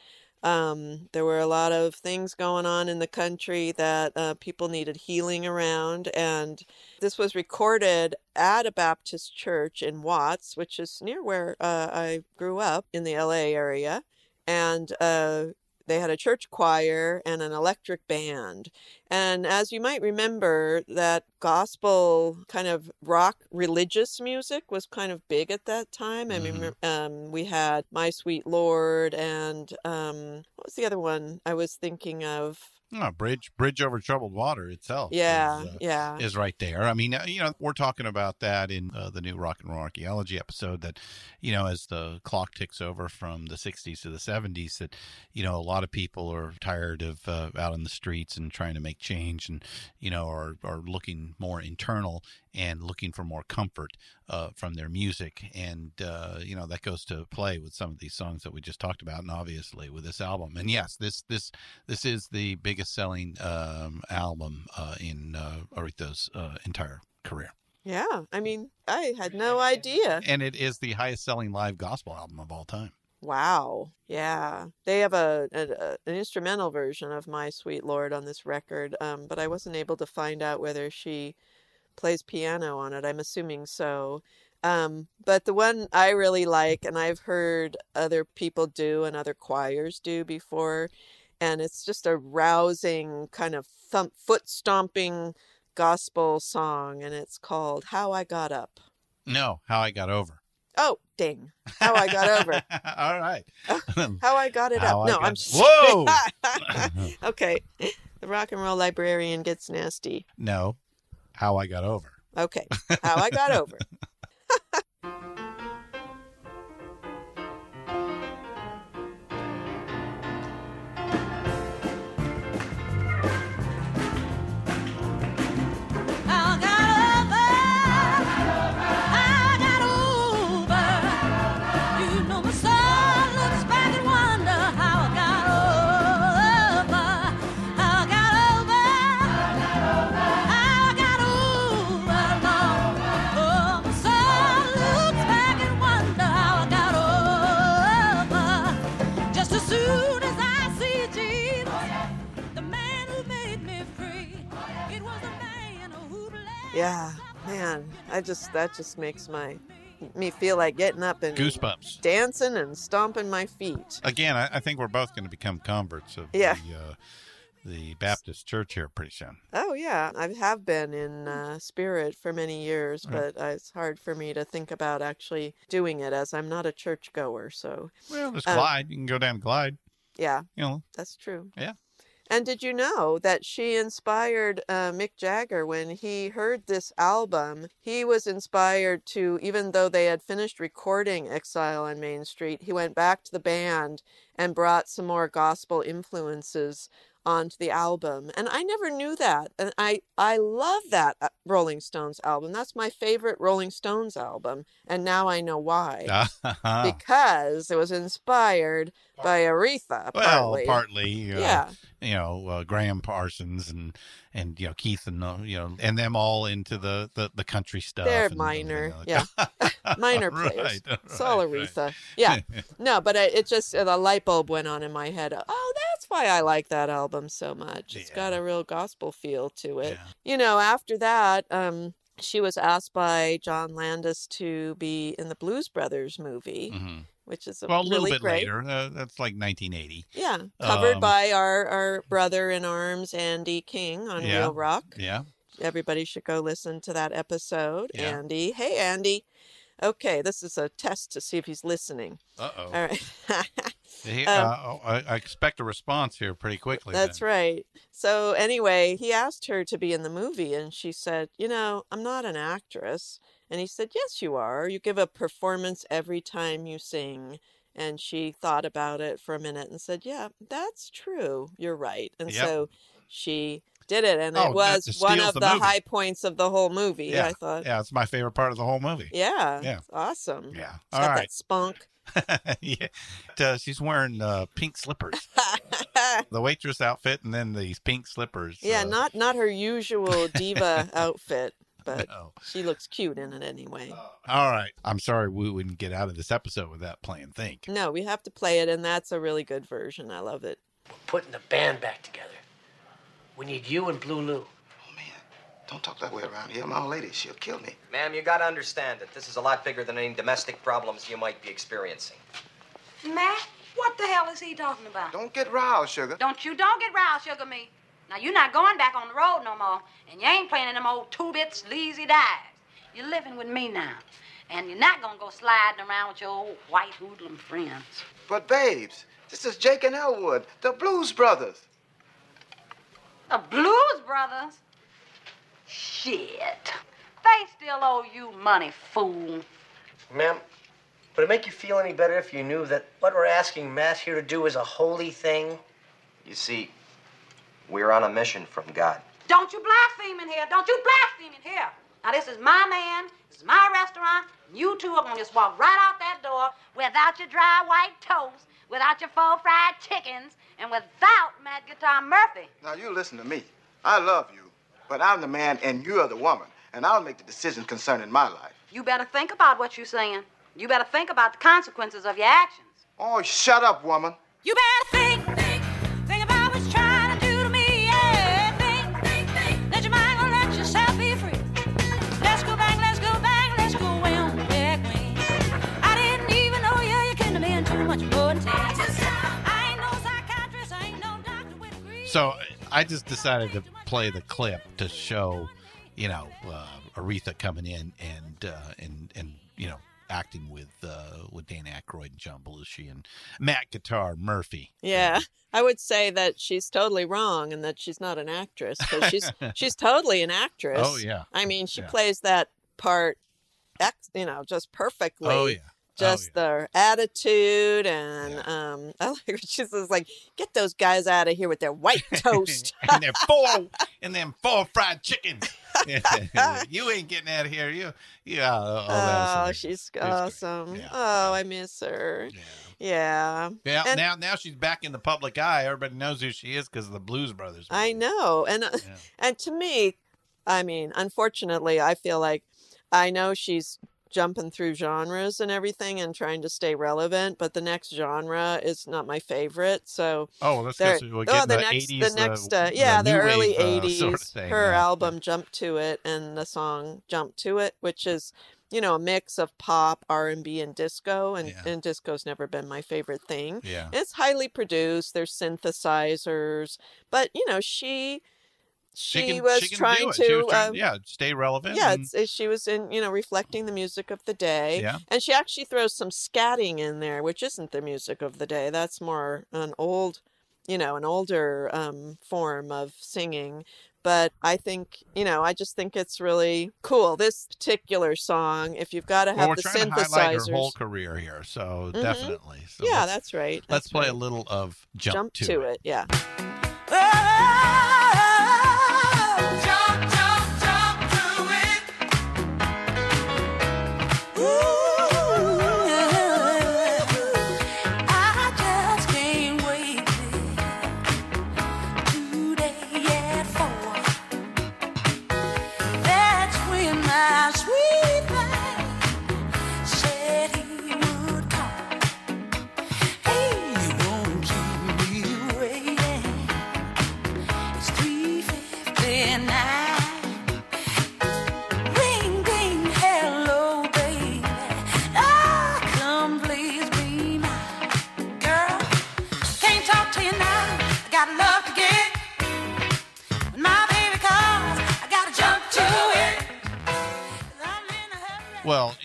Um, there were a lot of things going on in the country that uh, people needed healing around, and this was recorded at a Baptist church in Watts, which is near where uh, I grew up in the LA area. And uh, they had a church choir and an electric band. And as you might remember, that gospel kind of rock religious music was kind of big at that time. I mean, um, we had My Sweet Lord and um, what was the other one I was thinking of? Oh, bridge, bridge over troubled water itself. Yeah, is, uh, yeah. is right there. I mean, uh, you know, we're talking about that in uh, the new rock and roll archaeology episode. That you know, as the clock ticks over from the '60s to the '70s, that you know, a lot of people are tired of uh, out in the streets and trying to make change, and you know, are are looking more internal and looking for more comfort uh, from their music, and uh, you know, that goes to play with some of these songs that we just talked about, and obviously with this album. And yes, this this this is the biggest selling um, album uh, in uh, Aretha's uh, entire career. Yeah, I mean, I had no idea. And it is the highest selling live gospel album of all time. Wow. Yeah. They have a, a, a- an instrumental version of My Sweet Lord on this record, um, but I wasn't able to find out whether she plays piano on it. I'm assuming so. Um, but the one I really like, and I've heard other people do and other choirs do before, and it's just a rousing kind of thump, foot stomping gospel song, and it's called How I Got Up. No, How I Got Over. Oh, ding. How I Got Over. all right. How I got it How up. I No, I'm Whoa! okay. The rock and roll librarian gets nasty. no, How I Got Over. Okay. How I got over. Yeah, man. I just that just makes my me feel like getting up and Goosebumps. dancing and stomping my feet. Again, I, I think we're both going to become converts of Yeah. the, uh, the Baptist church here pretty soon. Oh yeah, I have been in uh, spirit for many years, but uh, it's hard for me to think about actually doing it as I'm not a church goer. So Well, there's Um, Glide. You can go down Glide. yeah, You know, that's true. Yeah. And did you know that she inspired uh, Mick Jagger when he heard this album? He was inspired to, even though they had finished recording Exile on Main Street, he went back to the band and brought some more gospel influences onto the album. And I never knew that. And I, I love that uh, Rolling Stones album. That's my favorite Rolling Stones album. And now I know why. Because it was inspired by Aretha, well, partly. partly. Uh, Yeah. You know, uh, Gram Parsons and and you know Keith and uh, you know and them all into the the, the country stuff. They're and minor, everything else. yeah, minor players. Right, It's all right, right. Aretha. Yeah, no, but I, it just the light bulb went on in my head. Oh, that's why I like that album so much. It's got a real gospel feel to it. You know, after that, um, she was asked by John Landis to be in the Blues Brothers movie, Mhm. Which is a Well, a little really bit great. later. Uh, that's like 1980. Yeah, covered Um, by our our brother in arms, Andy King on Yeah. Real Rock. Yeah. Everybody should go listen to that episode. Yeah. Andy. Hey, Andy. Okay, this is a test to see if he's listening. Uh-oh. All right. He- Um, uh, oh, I, I expect a response here pretty quickly. That's then. right. So, anyway, he asked her to be in the movie, and she said, You know, I'm not an actress. And he said, Yes, you are. You give a performance every time you sing. And she thought about it for a minute and said, Yeah, that's true. You're right. And Yep. so she did it. And Oh, it was one of the the, high points of the whole movie, Yeah. I thought. Yeah, it's my favorite part of the whole movie. Yeah. Yeah. Awesome. Yeah. It's All got right. that spunk. yeah. Uh, she's wearing uh, pink slippers. the waitress outfit and then these pink slippers. Yeah, uh, not not her usual diva outfit, but No. she looks cute in it anyway. All right. I'm sorry we wouldn't get out of this episode without playing Think. No, we have to play it, and that's a really good version. I love it. We're putting the band back together. We need you and Blue Lou. Oh, man. Don't talk that way around here. My old lady, she'll kill me. Ma'am, you gotta understand that this is a lot bigger than any domestic problems you might be experiencing. Matt, what the hell is he talking about? Don't get riled, sugar. Don't you don't get riled, sugar me. Now you're not going back on the road no more, and you ain't playing in them old two-bit sleazy dives. You're living with me now, and you're not gonna go sliding around with your old white hoodlum friends. But, babes, this is Jake and Elwood, the Blues Brothers. The Blues Brothers? Shit. They still owe you money, fool. Ma'am, would it make you feel any better if you knew that what we're asking Matt here to do is a holy thing? You see, we're on a mission from God. Don't you blaspheme in here. Don't you blaspheme in here. Now, this is my man. This is my restaurant. And You two are going to just walk right out that door without your dry white toast, without your full fried chickens, and without Matt Guitar Murphy. Now, you listen to me. I love you, but I'm the man and you're the woman. and I'll make the decision concerning my life. You better think about what you're saying. You better think about the consequences of your actions. Oh, shut up, woman. You better think, think, think So I just decided to play the clip to show, you know, uh, Aretha coming in and uh, and and you know acting with uh, with Dan Aykroyd and John Belushi and Matt Guitar Murphy. Yeah. I would say that she's totally wrong and that she's not an actress because she's she's totally an actress. Oh, yeah. I mean, she Yeah. plays that part, ex, you know, just perfectly. Oh yeah. Just their attitude and um, I like when she says like, "Get those guys out of here with their white toast." and then four and then four fried chicken you ain't getting out of here. You yeah. Oh, oh, she's awesome. Oh, I miss her. Yeah. Yeah, And- now now she's back in the public eye. Everybody knows who she is because of the Blues Brothers. I know. And uh, and to me, I mean, unfortunately, I feel like I know she's jumping through genres and everything and trying to stay relevant, but the next genre is not my favorite. So Oh, let's there- go. We're oh, the the, next, 80s, the next, the, uh, yeah, the, early wave, uh, '80s. sort of thing, her yeah. album "Jump to It" and the song "Jump to It," which is you know a mix of pop, R and B, and disco. And and disco's never been my favorite thing. Yeah. it's highly produced. There's synthesizers, but you know she. She, can- was she trying to, She was trying- uh, yeah, stay relevant. yeah, and- it's, she was in, you know, reflecting the music of the day. Yeah. And she actually throws some scatting in there, which isn't the music of the day. That's more an old, you know, an older um, form of singing. But I think, you know, I just think it's really cool. This particular song, if you've got to have well, we're the trying to highlight synthesizers. her whole career here, so Mhm. definitely. So yeah, that's right. Let's that's play a little of Jump, Jump to, to it. it. Yeah.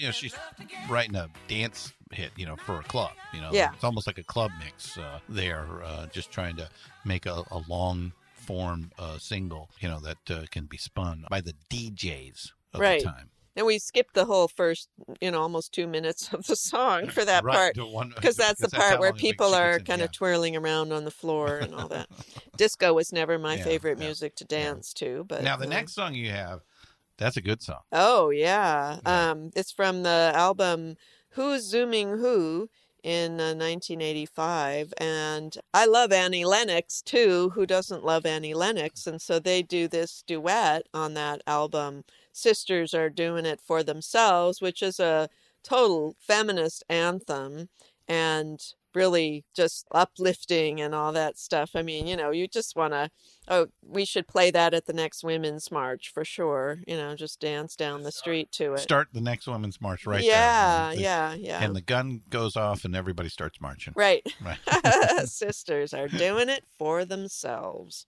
Know, she's writing a dance hit, you know, for a club. You know, Yeah. it's almost like a club mix uh, there, uh, just trying to make a, a long form uh, single, you know, that uh, can be spun by the DJs of right. the time. And we skipped the whole first, you know, almost two minutes of the song for that Right, part because that's the that's part where people are in, kind yeah. of twirling around on the floor and all that. Disco was never my Yeah, favorite yeah, music to dance to, but now, the uh, next song you have, that's a good song. Oh yeah. Um, it's from the album Who's Zooming Who in uh, 1985, and I love Annie Lennox too. Who doesn't love Annie Lennox? And so they do this duet on that album. Sisters are doing it for themselves, which is a total feminist anthem, and really just uplifting and all that stuff. I mean, you know, you just want to. Oh, we should play that at the next Women's March for sure. You know, just dance down the street to it. Start the next women's march right Yeah, there. The- yeah, yeah. And the gun goes off and everybody starts marching. Right. Right. Sisters are doing it for themselves.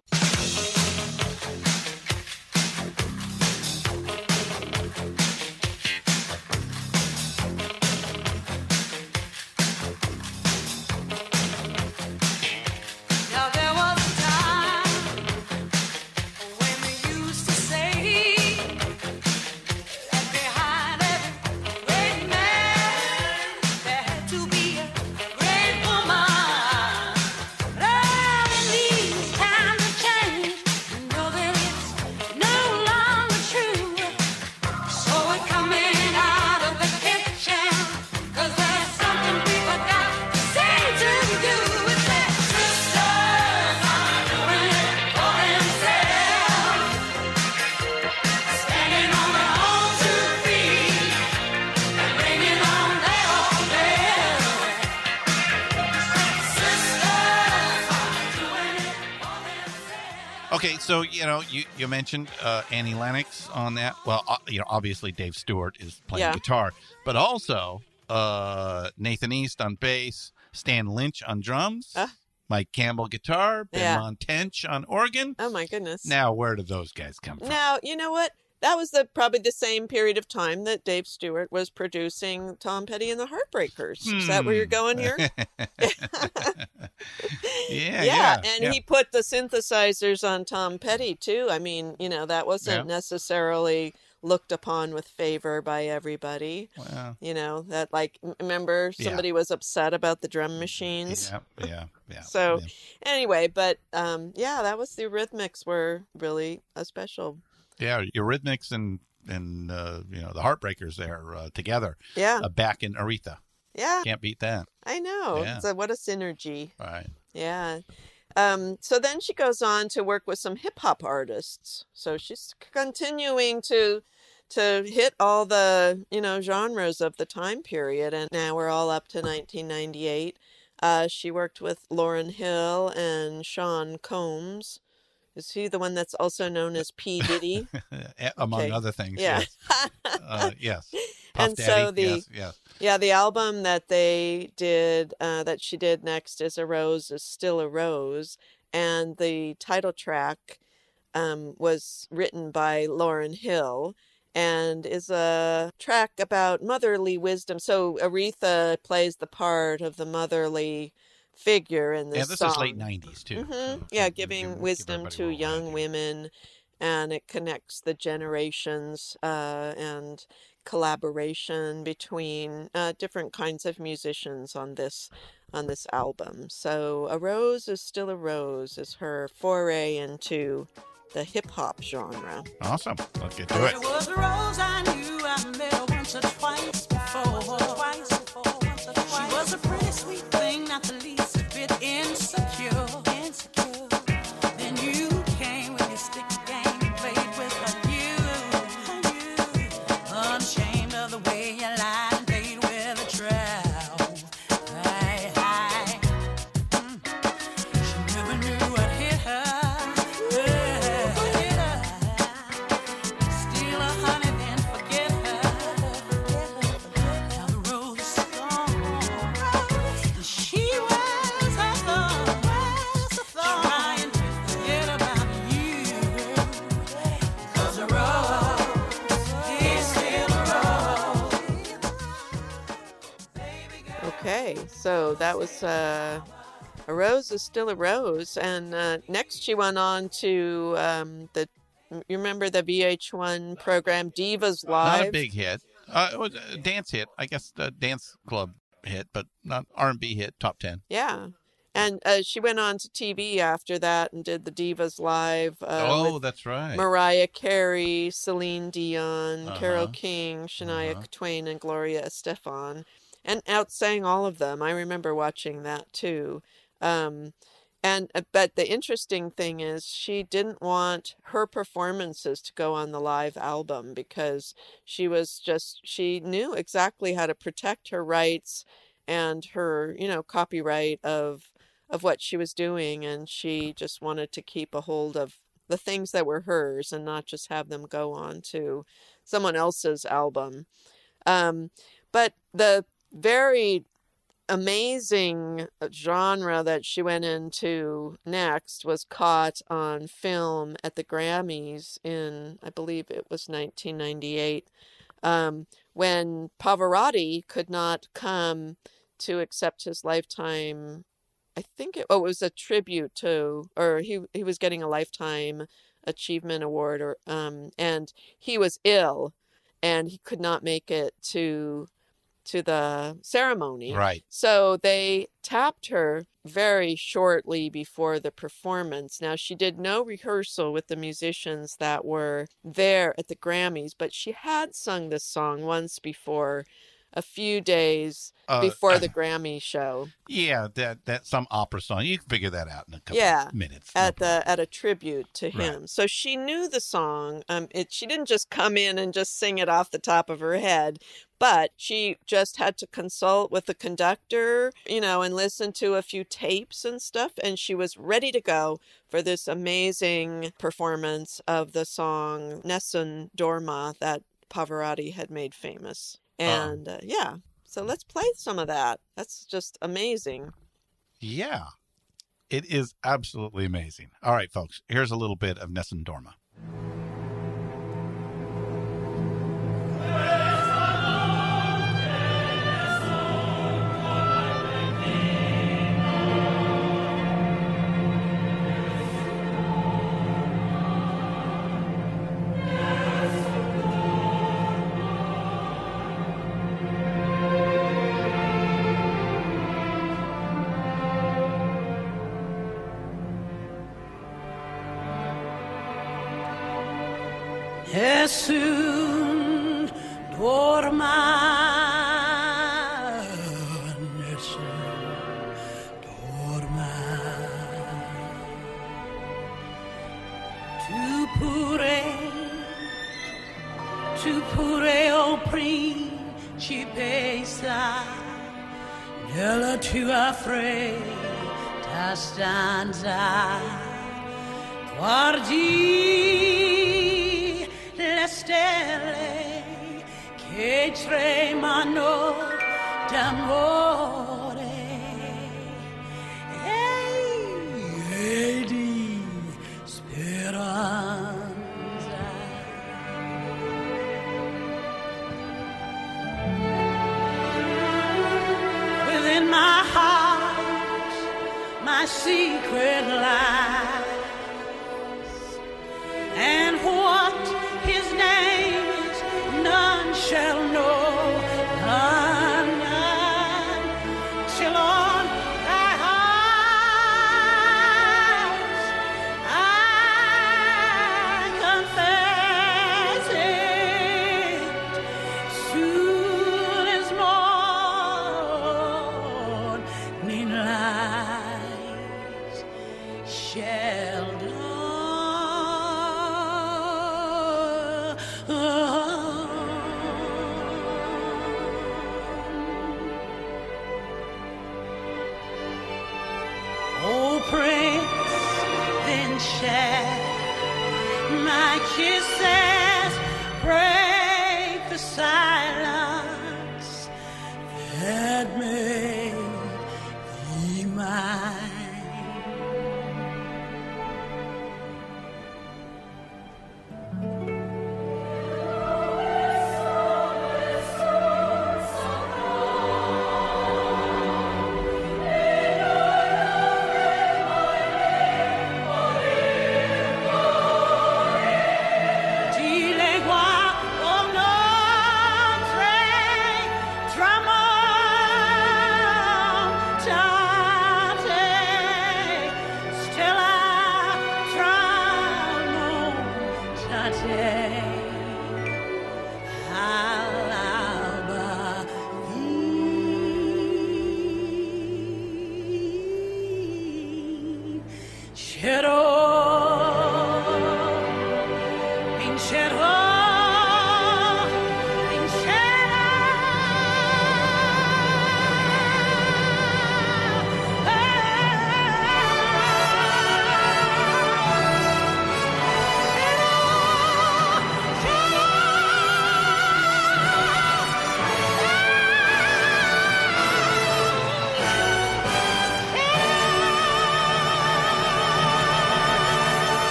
You you mentioned uh, Annie Lennox on that. Well, uh, you know obviously Dave Stewart is playing Yeah. guitar, but also uh, Nathan East on bass, Stan Lynch on drums, Uh. Mike Campbell guitar, Ben Yeah. Montench on organ. Oh my goodness. Now, where do those guys come from? Now, you know what? That was the probably the same period of time that Dave Stewart was producing Tom Petty and the Heartbreakers. Is that where you're Hmm. going here? yeah, yeah, and yeah. he put the synthesizers on Tom Petty too. I mean, you know, that wasn't Yeah. necessarily looked upon with favor by everybody. Well, You know, that like remember Yeah. somebody was upset about the drum machines. yeah, yeah, yeah. So yeah. anyway, but um yeah, that was the Eurythmics were really a special. Yeah, Eurythmics and and uh, you know the Heartbreakers there uh, together. Yeah. uh, back in Aretha. Yeah. Can't beat that. I know. Yeah. So what a synergy. Right. Yeah. Um, so then she goes on to work with some hip hop artists. So she's continuing to to hit all the you know genres of the time period, and now we're all up to 1998. Uh, she worked with Lauryn Hill and Sean Combs. Is he the one that's also known as P Diddy? Among Okay. other things. Yeah. Yes. Uh, yes. And Daddy, so the yes, yes. yeah the album that they did uh, that she did next is a rose is still a rose and the title track um, was written by lauryn hill and is a track about motherly wisdom so aretha plays the part of the motherly figure in this Yeah, this song is late '90s too. Mhm. yeah, giving wisdom to young women, and it connects the generations uh, and collaboration between uh, different kinds of musicians on this on this album. So, a rose is still a rose is her foray into the hip hop genre. Awesome. Let's get to There it. Rose is still a rose, and uh, next she went on to um, the. You remember the VH1 program Divas Live? Not a big hit. Uh, it was a dance hit. I guess the dance club hit, but not R&B hit. Top ten. Yeah. And uh, she went on to TV after that and did the Divas Live. Uh, oh, that's right. Mariah Carey, Celine Dion, Carole Uh-huh. King, Shania Twain, and Gloria Estefan, and outsang all of them. I remember watching that too. Um, and uh, but the interesting thing is she didn't want her performances to go on the live album because she was just she knew exactly how to protect her rights and her you know copyright of of what she was doing and she just wanted to keep a hold of the things that were hers and not just have them go on to someone else's album. Um, but the very amazing genre that she went into next was caught on film at the Grammys in, I believe it was 1998, um, when Pavarotti could not come to accept his lifetime. I think it, oh, it was a tribute to, or he he was getting a lifetime achievement award, or um, and he was ill, and he could not make it to to the ceremony. Right. So they tapped her very shortly before the performance. Now, she did no rehearsal with the musicians that were there at the Grammys, but she had sung this song once before, a few days Uh, before the Grammy show. Yeah, that that some opera song. You can figure that out in a couple Yeah, minutes. at the at a tribute to Right. him. So she knew the song. Um, it she didn't just come in and just sing it off the top of her head, But she just had to consult with the conductor, you know, and listen to a few tapes and stuff. And she was ready to go for this amazing performance of the song Nessun Dorma that Pavarotti had made famous. And uh, yeah, so let's play some of that. That's just amazing. Yeah. It is absolutely amazing. All right, folks, here's a little bit of Nessun Dorma. Shall my kisses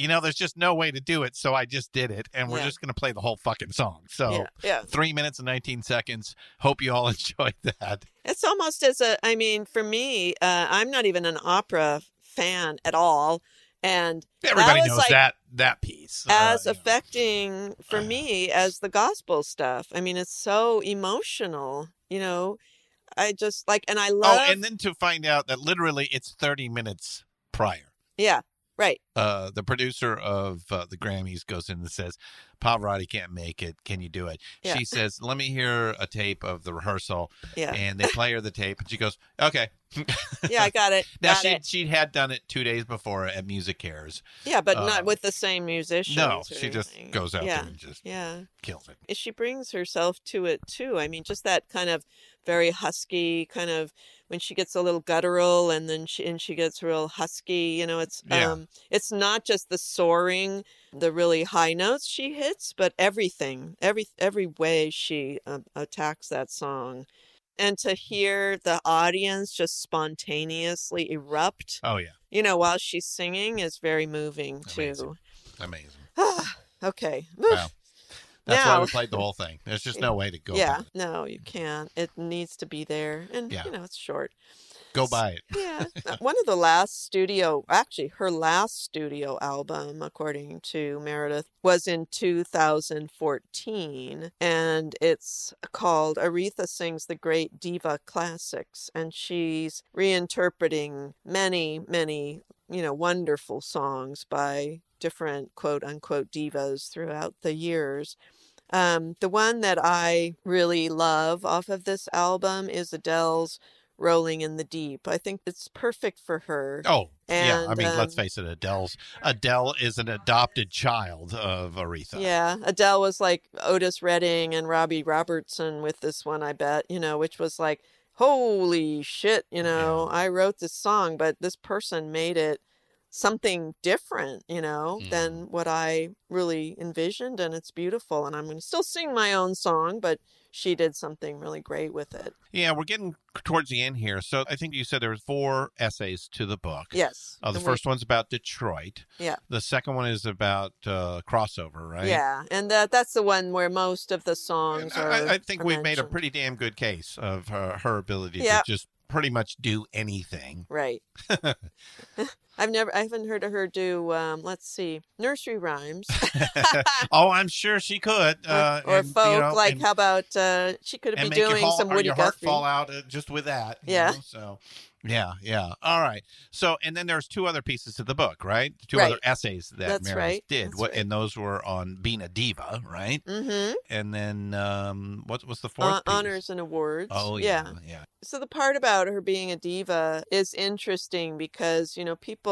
you know, there's just no way to do it, so I just did it, and we're Yeah. just going to play the whole fucking song. So, Yeah, yeah. three minutes and 19 seconds. Hope you all enjoyed that. It's almost as a, I mean, for me, uh, I'm not even an opera fan at all. And Everybody that knows like that that piece. Uh, as affecting for me as the gospel stuff. I mean, it's so emotional, you know. I just like, and I love, oh, and then to find out that literally it's 30 minutes prior. yeah, right. uh, the producer of uh, the Grammys goes in and says, Pavarotti can't make it. Can you do it? Yeah. She says, Let me hear a tape of the rehearsal. Yeah. And they play her the tape, and she goes, Okay. Yeah, I got it. now, got she, it. she had done it two days before at MusiCares. Yeah, but not with the same musicians. No, she just goes out yeah. there and just yeah. kills it. She brings herself to it too. I mean, just that kind of very husky kind of when she gets a little guttural and then she and she gets real husky. You know, it's Yeah. um, it's not just the soaring, the really high notes she hits, but everything, every every way she um, attacks that song. And to hear the audience just spontaneously erupt, Oh, yeah. you know, while she's singing is very moving Amazing. too. Amazing. okay. Wow. That's why we played the whole thing. There's just no way to go. yeah, no, you can't. It needs to be there, and Yeah. you know it's short. Go buy it. Yeah, one of the last studio, actually, her last studio album, according to Meredith, was in 2014, and it's called Aretha Sings the Great Diva Classics, and she's reinterpreting many, many, you know, wonderful songs by different quote unquote divas throughout the years. Um, the one that I really love off of this album is Adele's Rolling in the Deep. I think it's perfect for her. Oh, yeah. I And, mean, let's um, face it. Adele's Adele is an adopted child of Aretha. Yeah, Adele was like Otis Redding and Robbie Robertson with this one, I bet, you know, which was like, holy shit, you know, I wrote this song, but this person made it something different, you know, Mm. than what I really envisioned. And it's beautiful. And I'm going to still sing my own song, but she did something really great with it. Yeah, we're getting towards the end here. So I think you said there was four essays to the book. Yes. Uh, the we- first one's about Detroit. Yeah. The second one is about uh, crossover, right? Yeah. And that, that's the one where most of the songs are. I, I think we've made a pretty damn good case of her, her ability to just pretty much do anything. Right. I've never, I haven't heard of her do, um, let's see, nursery rhymes oh, I'm sure she could. Uh, or and, you folk. know, like, and- how about uh, she could and be doing some or Woody your heart fall out uh, just with that. you Yeah. know? So, yeah, yeah. All right. So, and then there's two other pieces to the book, right? Two Right. other essays that That's Meredith right. did. That's what, right. and those were on being a diva, right? Mm-hmm. And then um, what was the fourth? Uh, piece? honors and awards. Oh yeah. yeah, yeah. So the part about her being a diva is interesting because you know people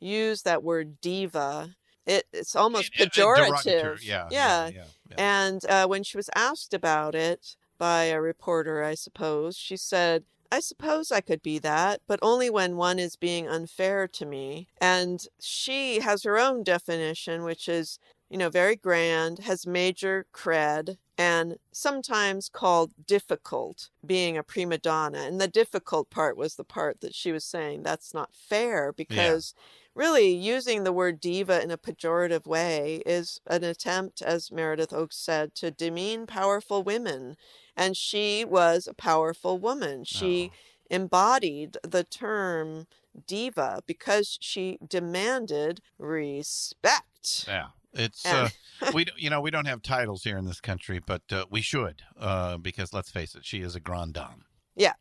use that word diva. It, it's almost pejorative. Yeah, Yeah. yeah, yeah. And uh, when she was asked about it by a reporter, I suppose, she said, I suppose I could be that, but only when one is being unfair to me. And she has her own definition, which is, you know, very grand, has major cred, and sometimes called difficult, being a prima donna. And the difficult part was the part that she was saying that's not fair because really using the word diva in a pejorative way is an attempt, as Meredith Ochs said, to demean powerful women. And she was a powerful woman. She oh. embodied the term diva because she demanded respect. Yeah. It's uh, we you know we don't have titles here in this country, but uh, we should uh, because let's face it, she is a grande dame. Yeah.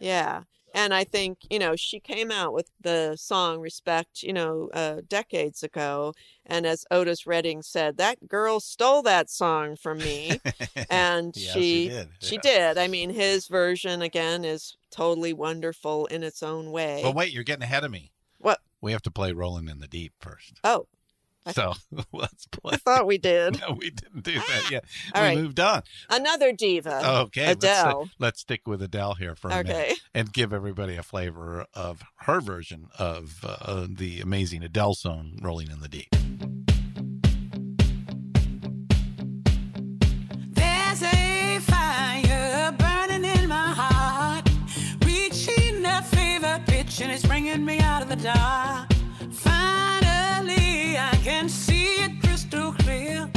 Yeah. And I think, you know, she came out with the song Respect, you know, uh, decades ago. And as Otis Redding said, that girl stole that song from me. And Yeah, she, she did. she Yeah. did. I mean, his version, again, is totally wonderful in its own way. Well, wait, you're getting ahead of me. What? We have to play "Rolling in the Deep" first. Oh, So let's play. I thought we did. No, we didn't do that yet. All we right. moved on. Another diva. Okay, let's, Adele. let's stick with Adele here for a Okay. minute and give everybody a flavor of her version of uh, the amazing Adele song "Rolling in the Deep." There's a fire burning in my heart, reaching a fever pitch, and it's bringing me out of the dark. I can see it crystal clear.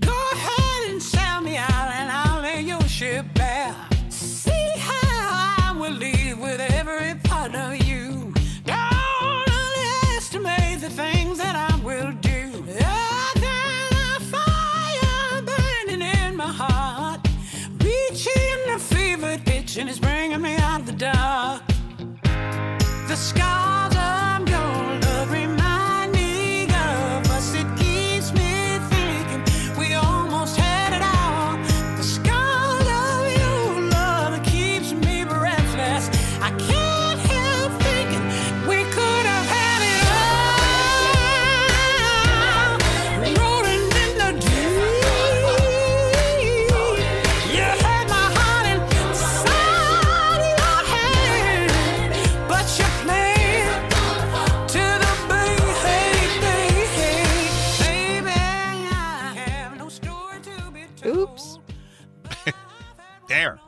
Go ahead and sell me out, and I'll ship bare. See how I will leave with every part of you. Don't underestimate the things that I will do. There's a fire burning in my heart, reaching fever and it's bringing me out of the dark. The scars I'm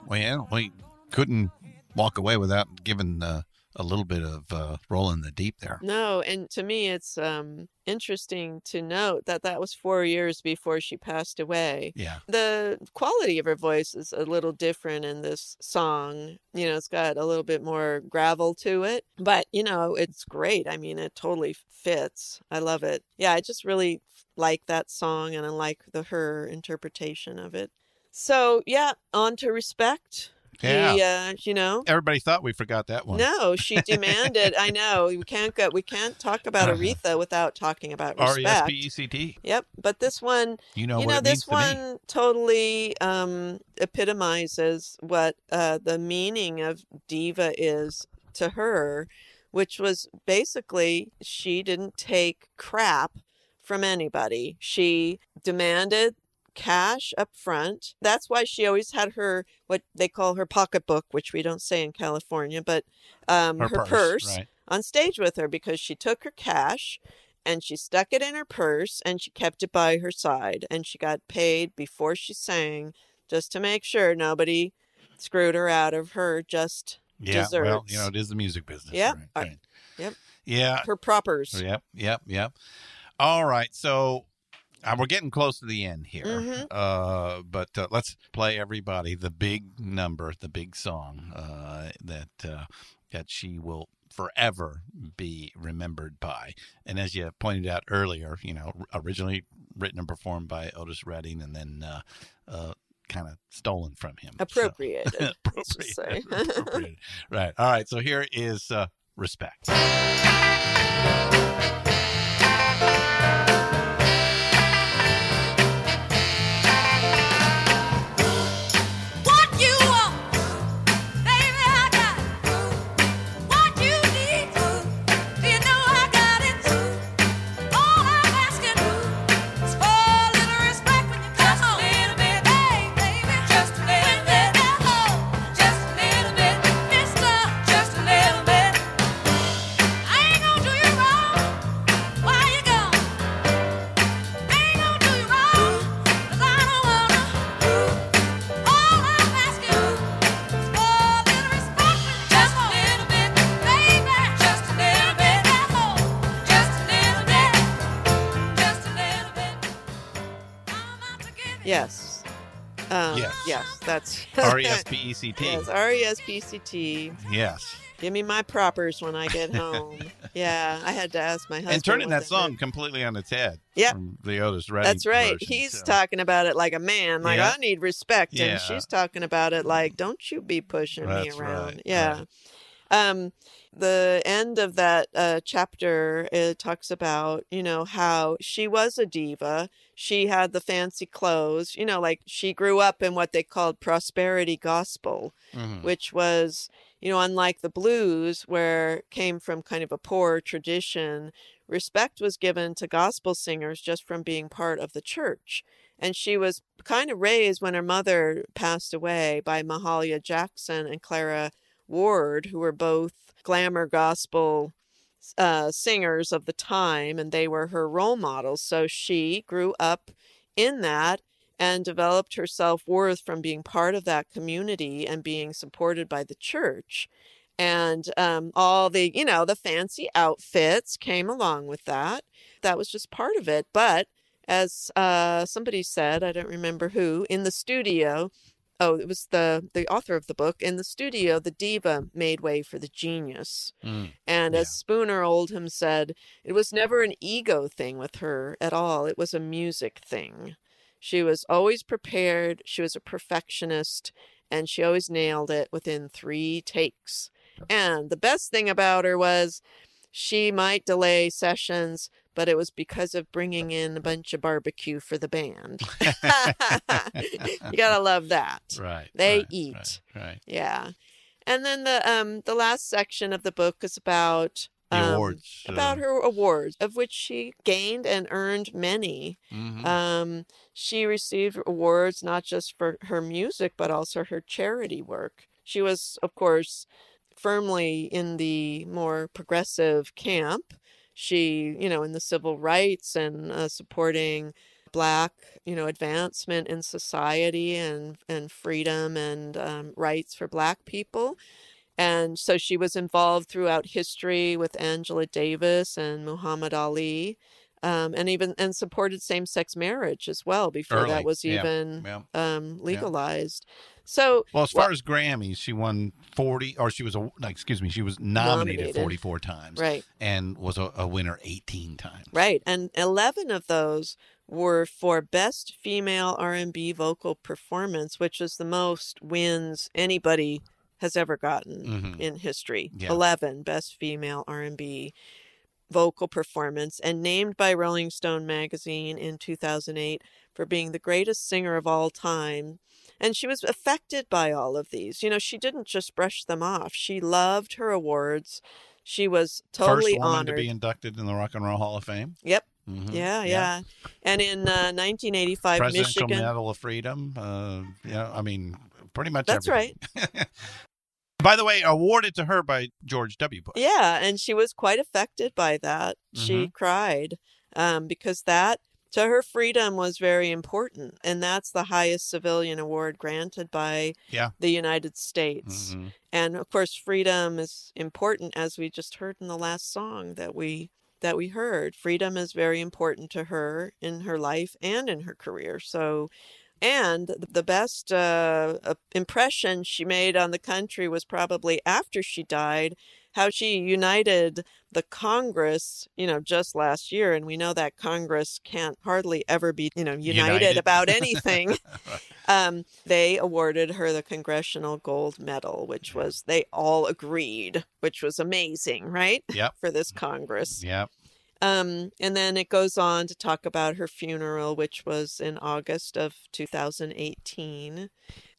Well, we couldn't walk away without giving uh, a little bit of uh, roll in the deep there. No, and to me, it's um, interesting to note that that was four years before she passed away. Yeah. The quality of her voice is a little different in this song. You know, it's got a little bit more gravel to it, but you know, it's great. I mean, it totally fits. I love it. Yeah, I just really like that song and I like the her interpretation of it. So, yeah, on to respect. Yeah. He, uh, you know, Everybody thought we forgot that one. no, she demanded. I know we can't go. We can't talk about Aretha without talking about R E S respect. P E C T. Yep, but this one, You know you know, this means to one totally um, epitomizes what uh, the meaning of diva is to her, which was basically she didn't take crap from anybody. She demanded cash up front. That's why she always had her what they call her pocketbook, which we don't say in California, but um, Her her, purse, purse, right. on stage with her because she took her cash and she stuck it in her purse and she kept it by her side and she got paid before she sang just to make sure nobody screwed her out of her just Yeah, desserts. well, you know, it is the music business. Yep. Right, right. Yep. Yeah. Her propers. Yep, yep, yep. All right, so uh, we're getting close to the end here. Mhm. Uh, but uh, let's play everybody the big number, the big song uh, that uh, that she will forever be remembered by. And as you pointed out earlier, you know, originally written and performed by Otis Redding, and then uh, uh, kind of stolen from him. So- Appropriated. just say. Appropriated. right. All right. So here is uh, respect. That's R E S P E C T. Yes, R E S P C T. Yes. Give me my propers when I get home. yeah, I had to ask my husband. And turning that song completely on its head. Yeah, the Otis Redding. That's right. version, He's so. talking about it like a man, like Yeah. I need respect, Yeah. and she's talking about it like, don't you be pushing me around. right, Yeah. Um, the end of that uh, chapter it talks about you know how she was a diva. She had the fancy clothes. You know, like she grew up in what they called prosperity gospel Mhm. which was, you know, unlike the blues, where came from kind of a poor tradition, respect was given to gospel singers just from being part of the church. And she was kind of raised when her mother passed away by Mahalia Jackson and Clara Ward, who were both glamour gospel uh, singers of the time, and they were her role models. So she grew up in that and developed her self worth from being part of that community and being supported by the church. And um, all the, you know, the fancy outfits came along with that. That was just part of it. But as uh, somebody said, I don't remember who, in the studio, oh, it was the the author of the book. In the studio, the diva made way for the genius. Mm. And as Spooner Oldham said, it was never an ego thing with her at all. It was a music thing. She was always prepared. She was a perfectionist, and she always nailed it within three takes. And the best thing about her was she might delay sessions, but it was because of bringing in a bunch of barbecue for the band. you gotta love that. Right. They right, eat. Right. right. Yeah. And then the um the last section of the book is about The um, awards, about uh, her awards, of which she gained and earned many. Mhm. Um, she received awards not just for her music but also her charity work. She was, of course, firmly in the more progressive camp. She, you know, in the civil rights and uh, supporting black, you know, advancement in society and and freedom and um, rights for black people. And so she was involved throughout history with Angela Davis and Muhammad Ali, um, and even and supported same-sex marriage as well before Early, that was yeah, even yeah, um, legalized. So Well, as far as Grammys, she won 40, or she was, a, no, excuse me, she was nominated, Nominated. 44 times. Right. And was a, a winner 18 times. Right, and 11 of those were for best female R&B vocal performance, which is the most wins anybody has ever gotten Mhm. in history. Yeah. 11 best female R&B vocal performance and named by Rolling Stone magazine in 2008 for being the greatest singer of all time. And she was affected by all of these. You know, she didn't just brush them off. She loved her awards. She was totally First woman honored. to be inducted in the Rock and Roll Hall of Fame. Yep. Mhm. Yeah, yeah. And in uh, 1985, Presidential Michigan. Medal of Freedom. Uh, yeah, I mean, pretty much That's everything. right. By the way, awarded to her by George W. Bush. Yeah, and she was quite affected by that. She Mhm. cried um, because that to her freedom was very important, and that's the highest civilian award granted by Yeah. the United States. Mhm. And of course, freedom is important, as we just heard in the last song that we that we heard. Freedom is very important to her in her life and in her career. So, and the best uh, uh, impression she made on the country was probably after she died, how she united the Congress, you know, just last year. And we know that Congress can't hardly ever be, you know, united, United. about anything. um, they awarded her the Congressional Gold Medal, which was, they all agreed, which was amazing, right? Yep. For this Congress. Yep. Um, and then it goes on to talk about her funeral, which was in August of 2018.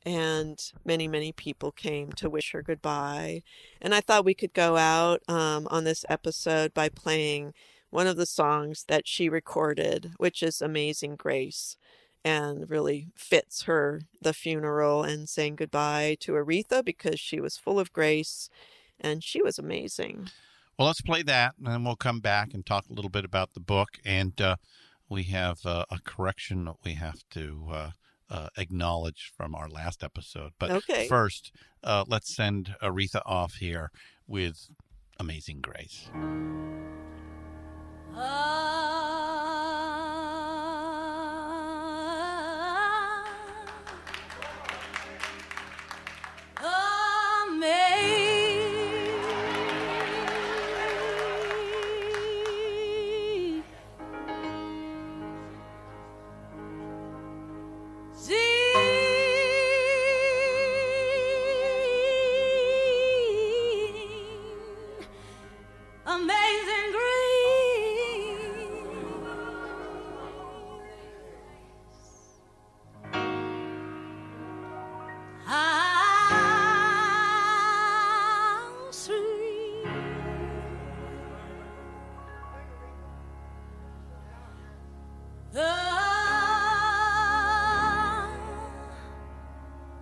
And many, many people came to wish her goodbye. And I thought we could go out um, on this episode by playing one of the songs that she recorded, which is Amazing Grace, and really fits her, the funeral, and saying goodbye to Aretha because she was full of grace and she was amazing. Well, let's play that, and then we'll come back and talk a little bit about the book. And uh, we have uh, a correction that we have to uh, uh, acknowledge from our last episode. But Okay. first, uh, let's send Aretha off here with Amazing Grace. Amazing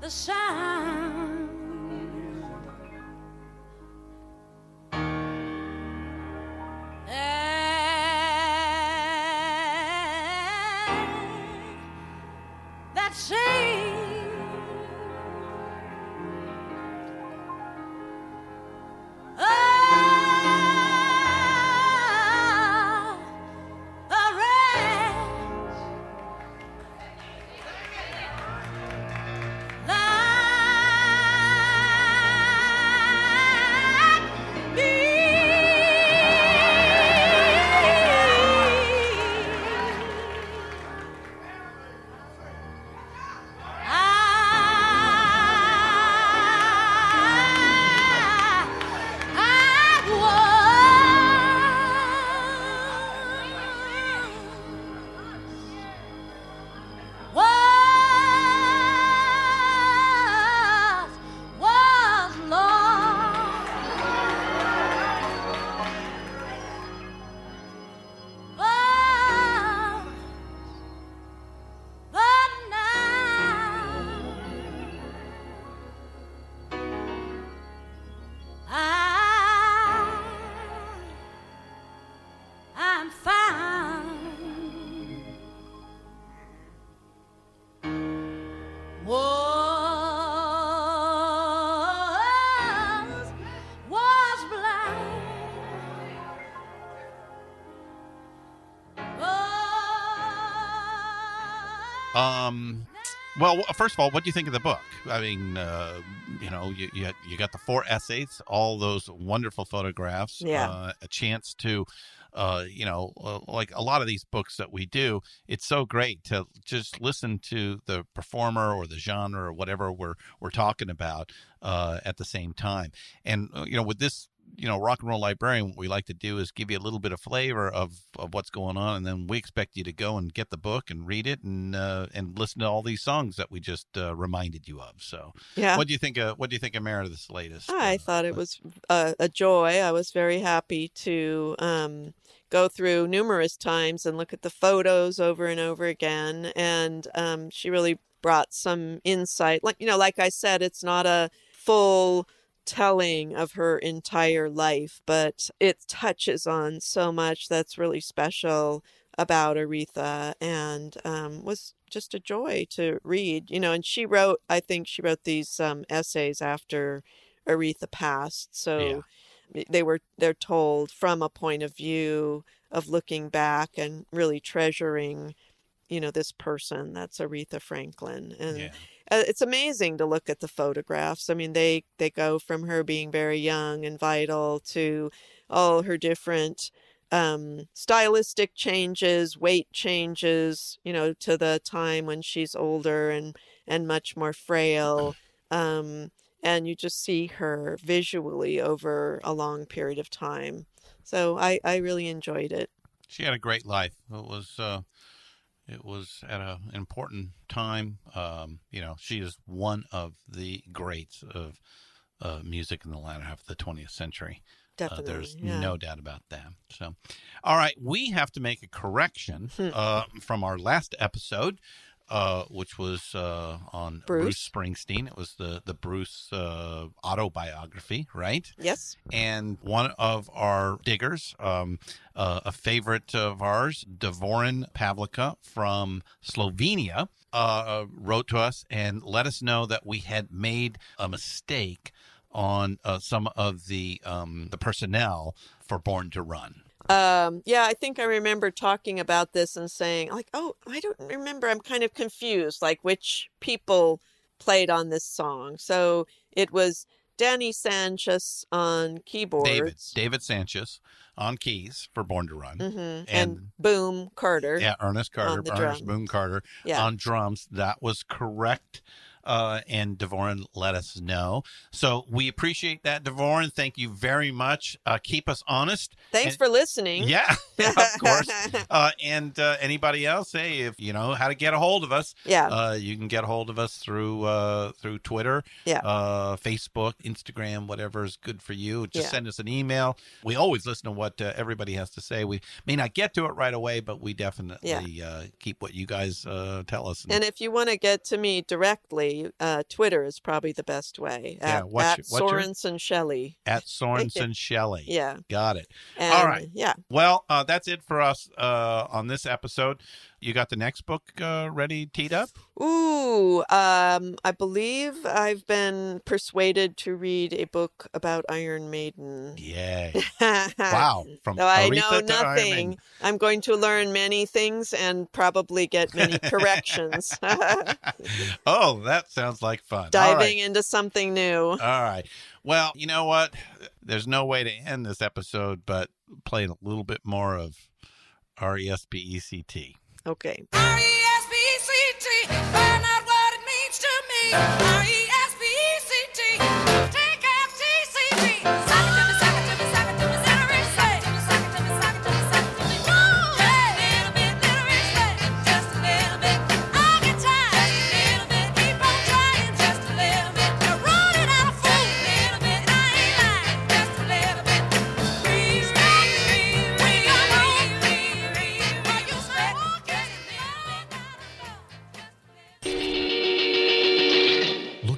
the shine. Um, well, first of all, what do you think of the book? I mean, uh, you know, you, you you got the four essays, all those wonderful photographs, Yeah. uh, a chance to, uh, you know, uh, like a lot of these books that we do, it's so great to just listen to the performer or the genre or whatever we're we're talking about uh, at the same time. And uh, you know, with this you know, rock and roll librarian, what we like to do is give you a little bit of flavor of, of what's going on, and then we expect you to go and get the book and read it and uh, and listen to all these songs that we just uh, reminded you of. So, Yeah. what do you think? Of, what do you think of Meredith's latest? I thought it was a, a joy. I was very happy to um, go through numerous times and look at the photos over and over again. And um, she really brought some insight. Like you know, like I said, it's not a full telling of her entire life, but it touches on so much that's really special about Aretha and um, was just a joy to read. You know, and she wrote, I think she wrote these um, essays after Aretha passed, so they were they're told from a point of view of looking back and really treasuring, you know, this person that's Aretha Franklin and. Uh, it's amazing to look at the photographs. I mean, they they go from her being very young and vital to all her different um, stylistic changes, weight changes, you know, to the time when she's older and and much more frail. Um, and you just see her visually over a long period of time. So I I really enjoyed it. She had a great life. It was uh, it was at an important time. Um, you know, she is one of the greats of uh, music in the latter half of the 20th century. Uh, there's yeah. no doubt about that. So, all right, we have to make a correction Hmm. uh, from our last episode, uh, which was uh, on Bruce. Bruce. Springsteen. It was the the Bruce uh, autobiography, right? Yes. And one of our diggers, um, uh, a favorite of ours, Dvorin Pavlika from Slovenia, uh, wrote to us and let us know that we had made a mistake on uh, some of the um, the personnel for Born to Run. Um, yeah, I think I remember talking about this and saying, like, oh, I don't remember. I'm kind of confused, like which people played on this song. So it was Danny Sancious on keyboards. David David Sancious on keys for Born to Run, hmm And, and Boom Carter. Yeah, Ernest Carter, Ernest drum. Boom Carter Yeah. on drums. That was correct. Uh, and Devorin let us know. So we appreciate that, Devorin. Thank you very much. Uh, keep us honest. Thanks And- for listening. Yeah, of course. Uh, and uh, anybody else, hey, if you know how to get a hold of us, Yeah. uh, you can get a hold of us through uh, through Twitter, Yeah. uh, Facebook, Instagram, whatever is good for you. Just Yeah. send us an email. We always listen to what uh, everybody has to say. We may not get to it right away, but we definitely uh, keep what you guys uh, tell us. And if you want to get to me directly, uh, Twitter is probably the best way. Yeah, At, what's at your- what's your- Sorensen Shelley. at Sorensen Shelley. Yeah. Got it. And, All right. Yeah. Well, uh, that's it for us uh, on this episode. You got the next book uh, ready, teed up? Ooh, um, I believe I've been persuaded to read a book about Iron Maiden. Yay. Wow. From Though I know nothing, I'm going to learn many things and probably get many corrections. Oh, that sounds like fun. Diving right. into something new. All right. Well, you know what? There's no way to end this episode but playing a little bit more of R E S P E C T. Okay. R-E-S-P-E-C-T, find out what it means to me. R-E-S-P-E-C-T, take.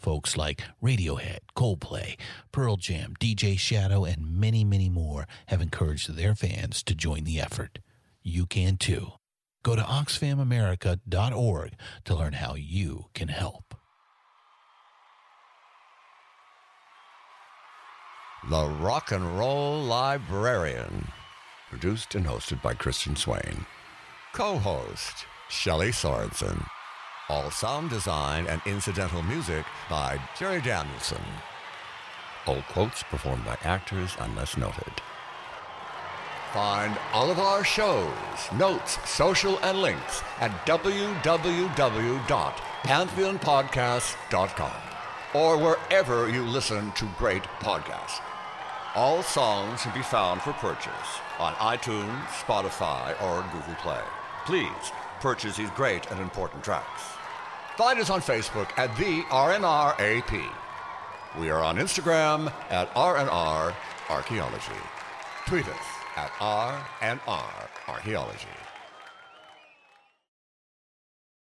Folks like Radiohead, Coldplay, Pearl Jam, DJ Shadow, and many, many more have encouraged their fans to join the effort. You can too. Go to oxfamamerica.org to learn how you can help. The Rock and Roll Librarian. Produced and hosted by Christian Swain. Co host Shelley Sorensen. All sound design and incidental music by Jerry Danielson. All quotes performed by actors unless noted. Find all of our shows, notes, social, and links at www.pantheonpodcast.com or wherever you listen to great podcasts. All songs can be found for purchase on iTunes, Spotify, or Google Play. Please purchase these great and important tracks. Find us on Facebook at the RNRAP. We are on Instagram at RNR Archaeology. Tweet us at RNR Archaeology.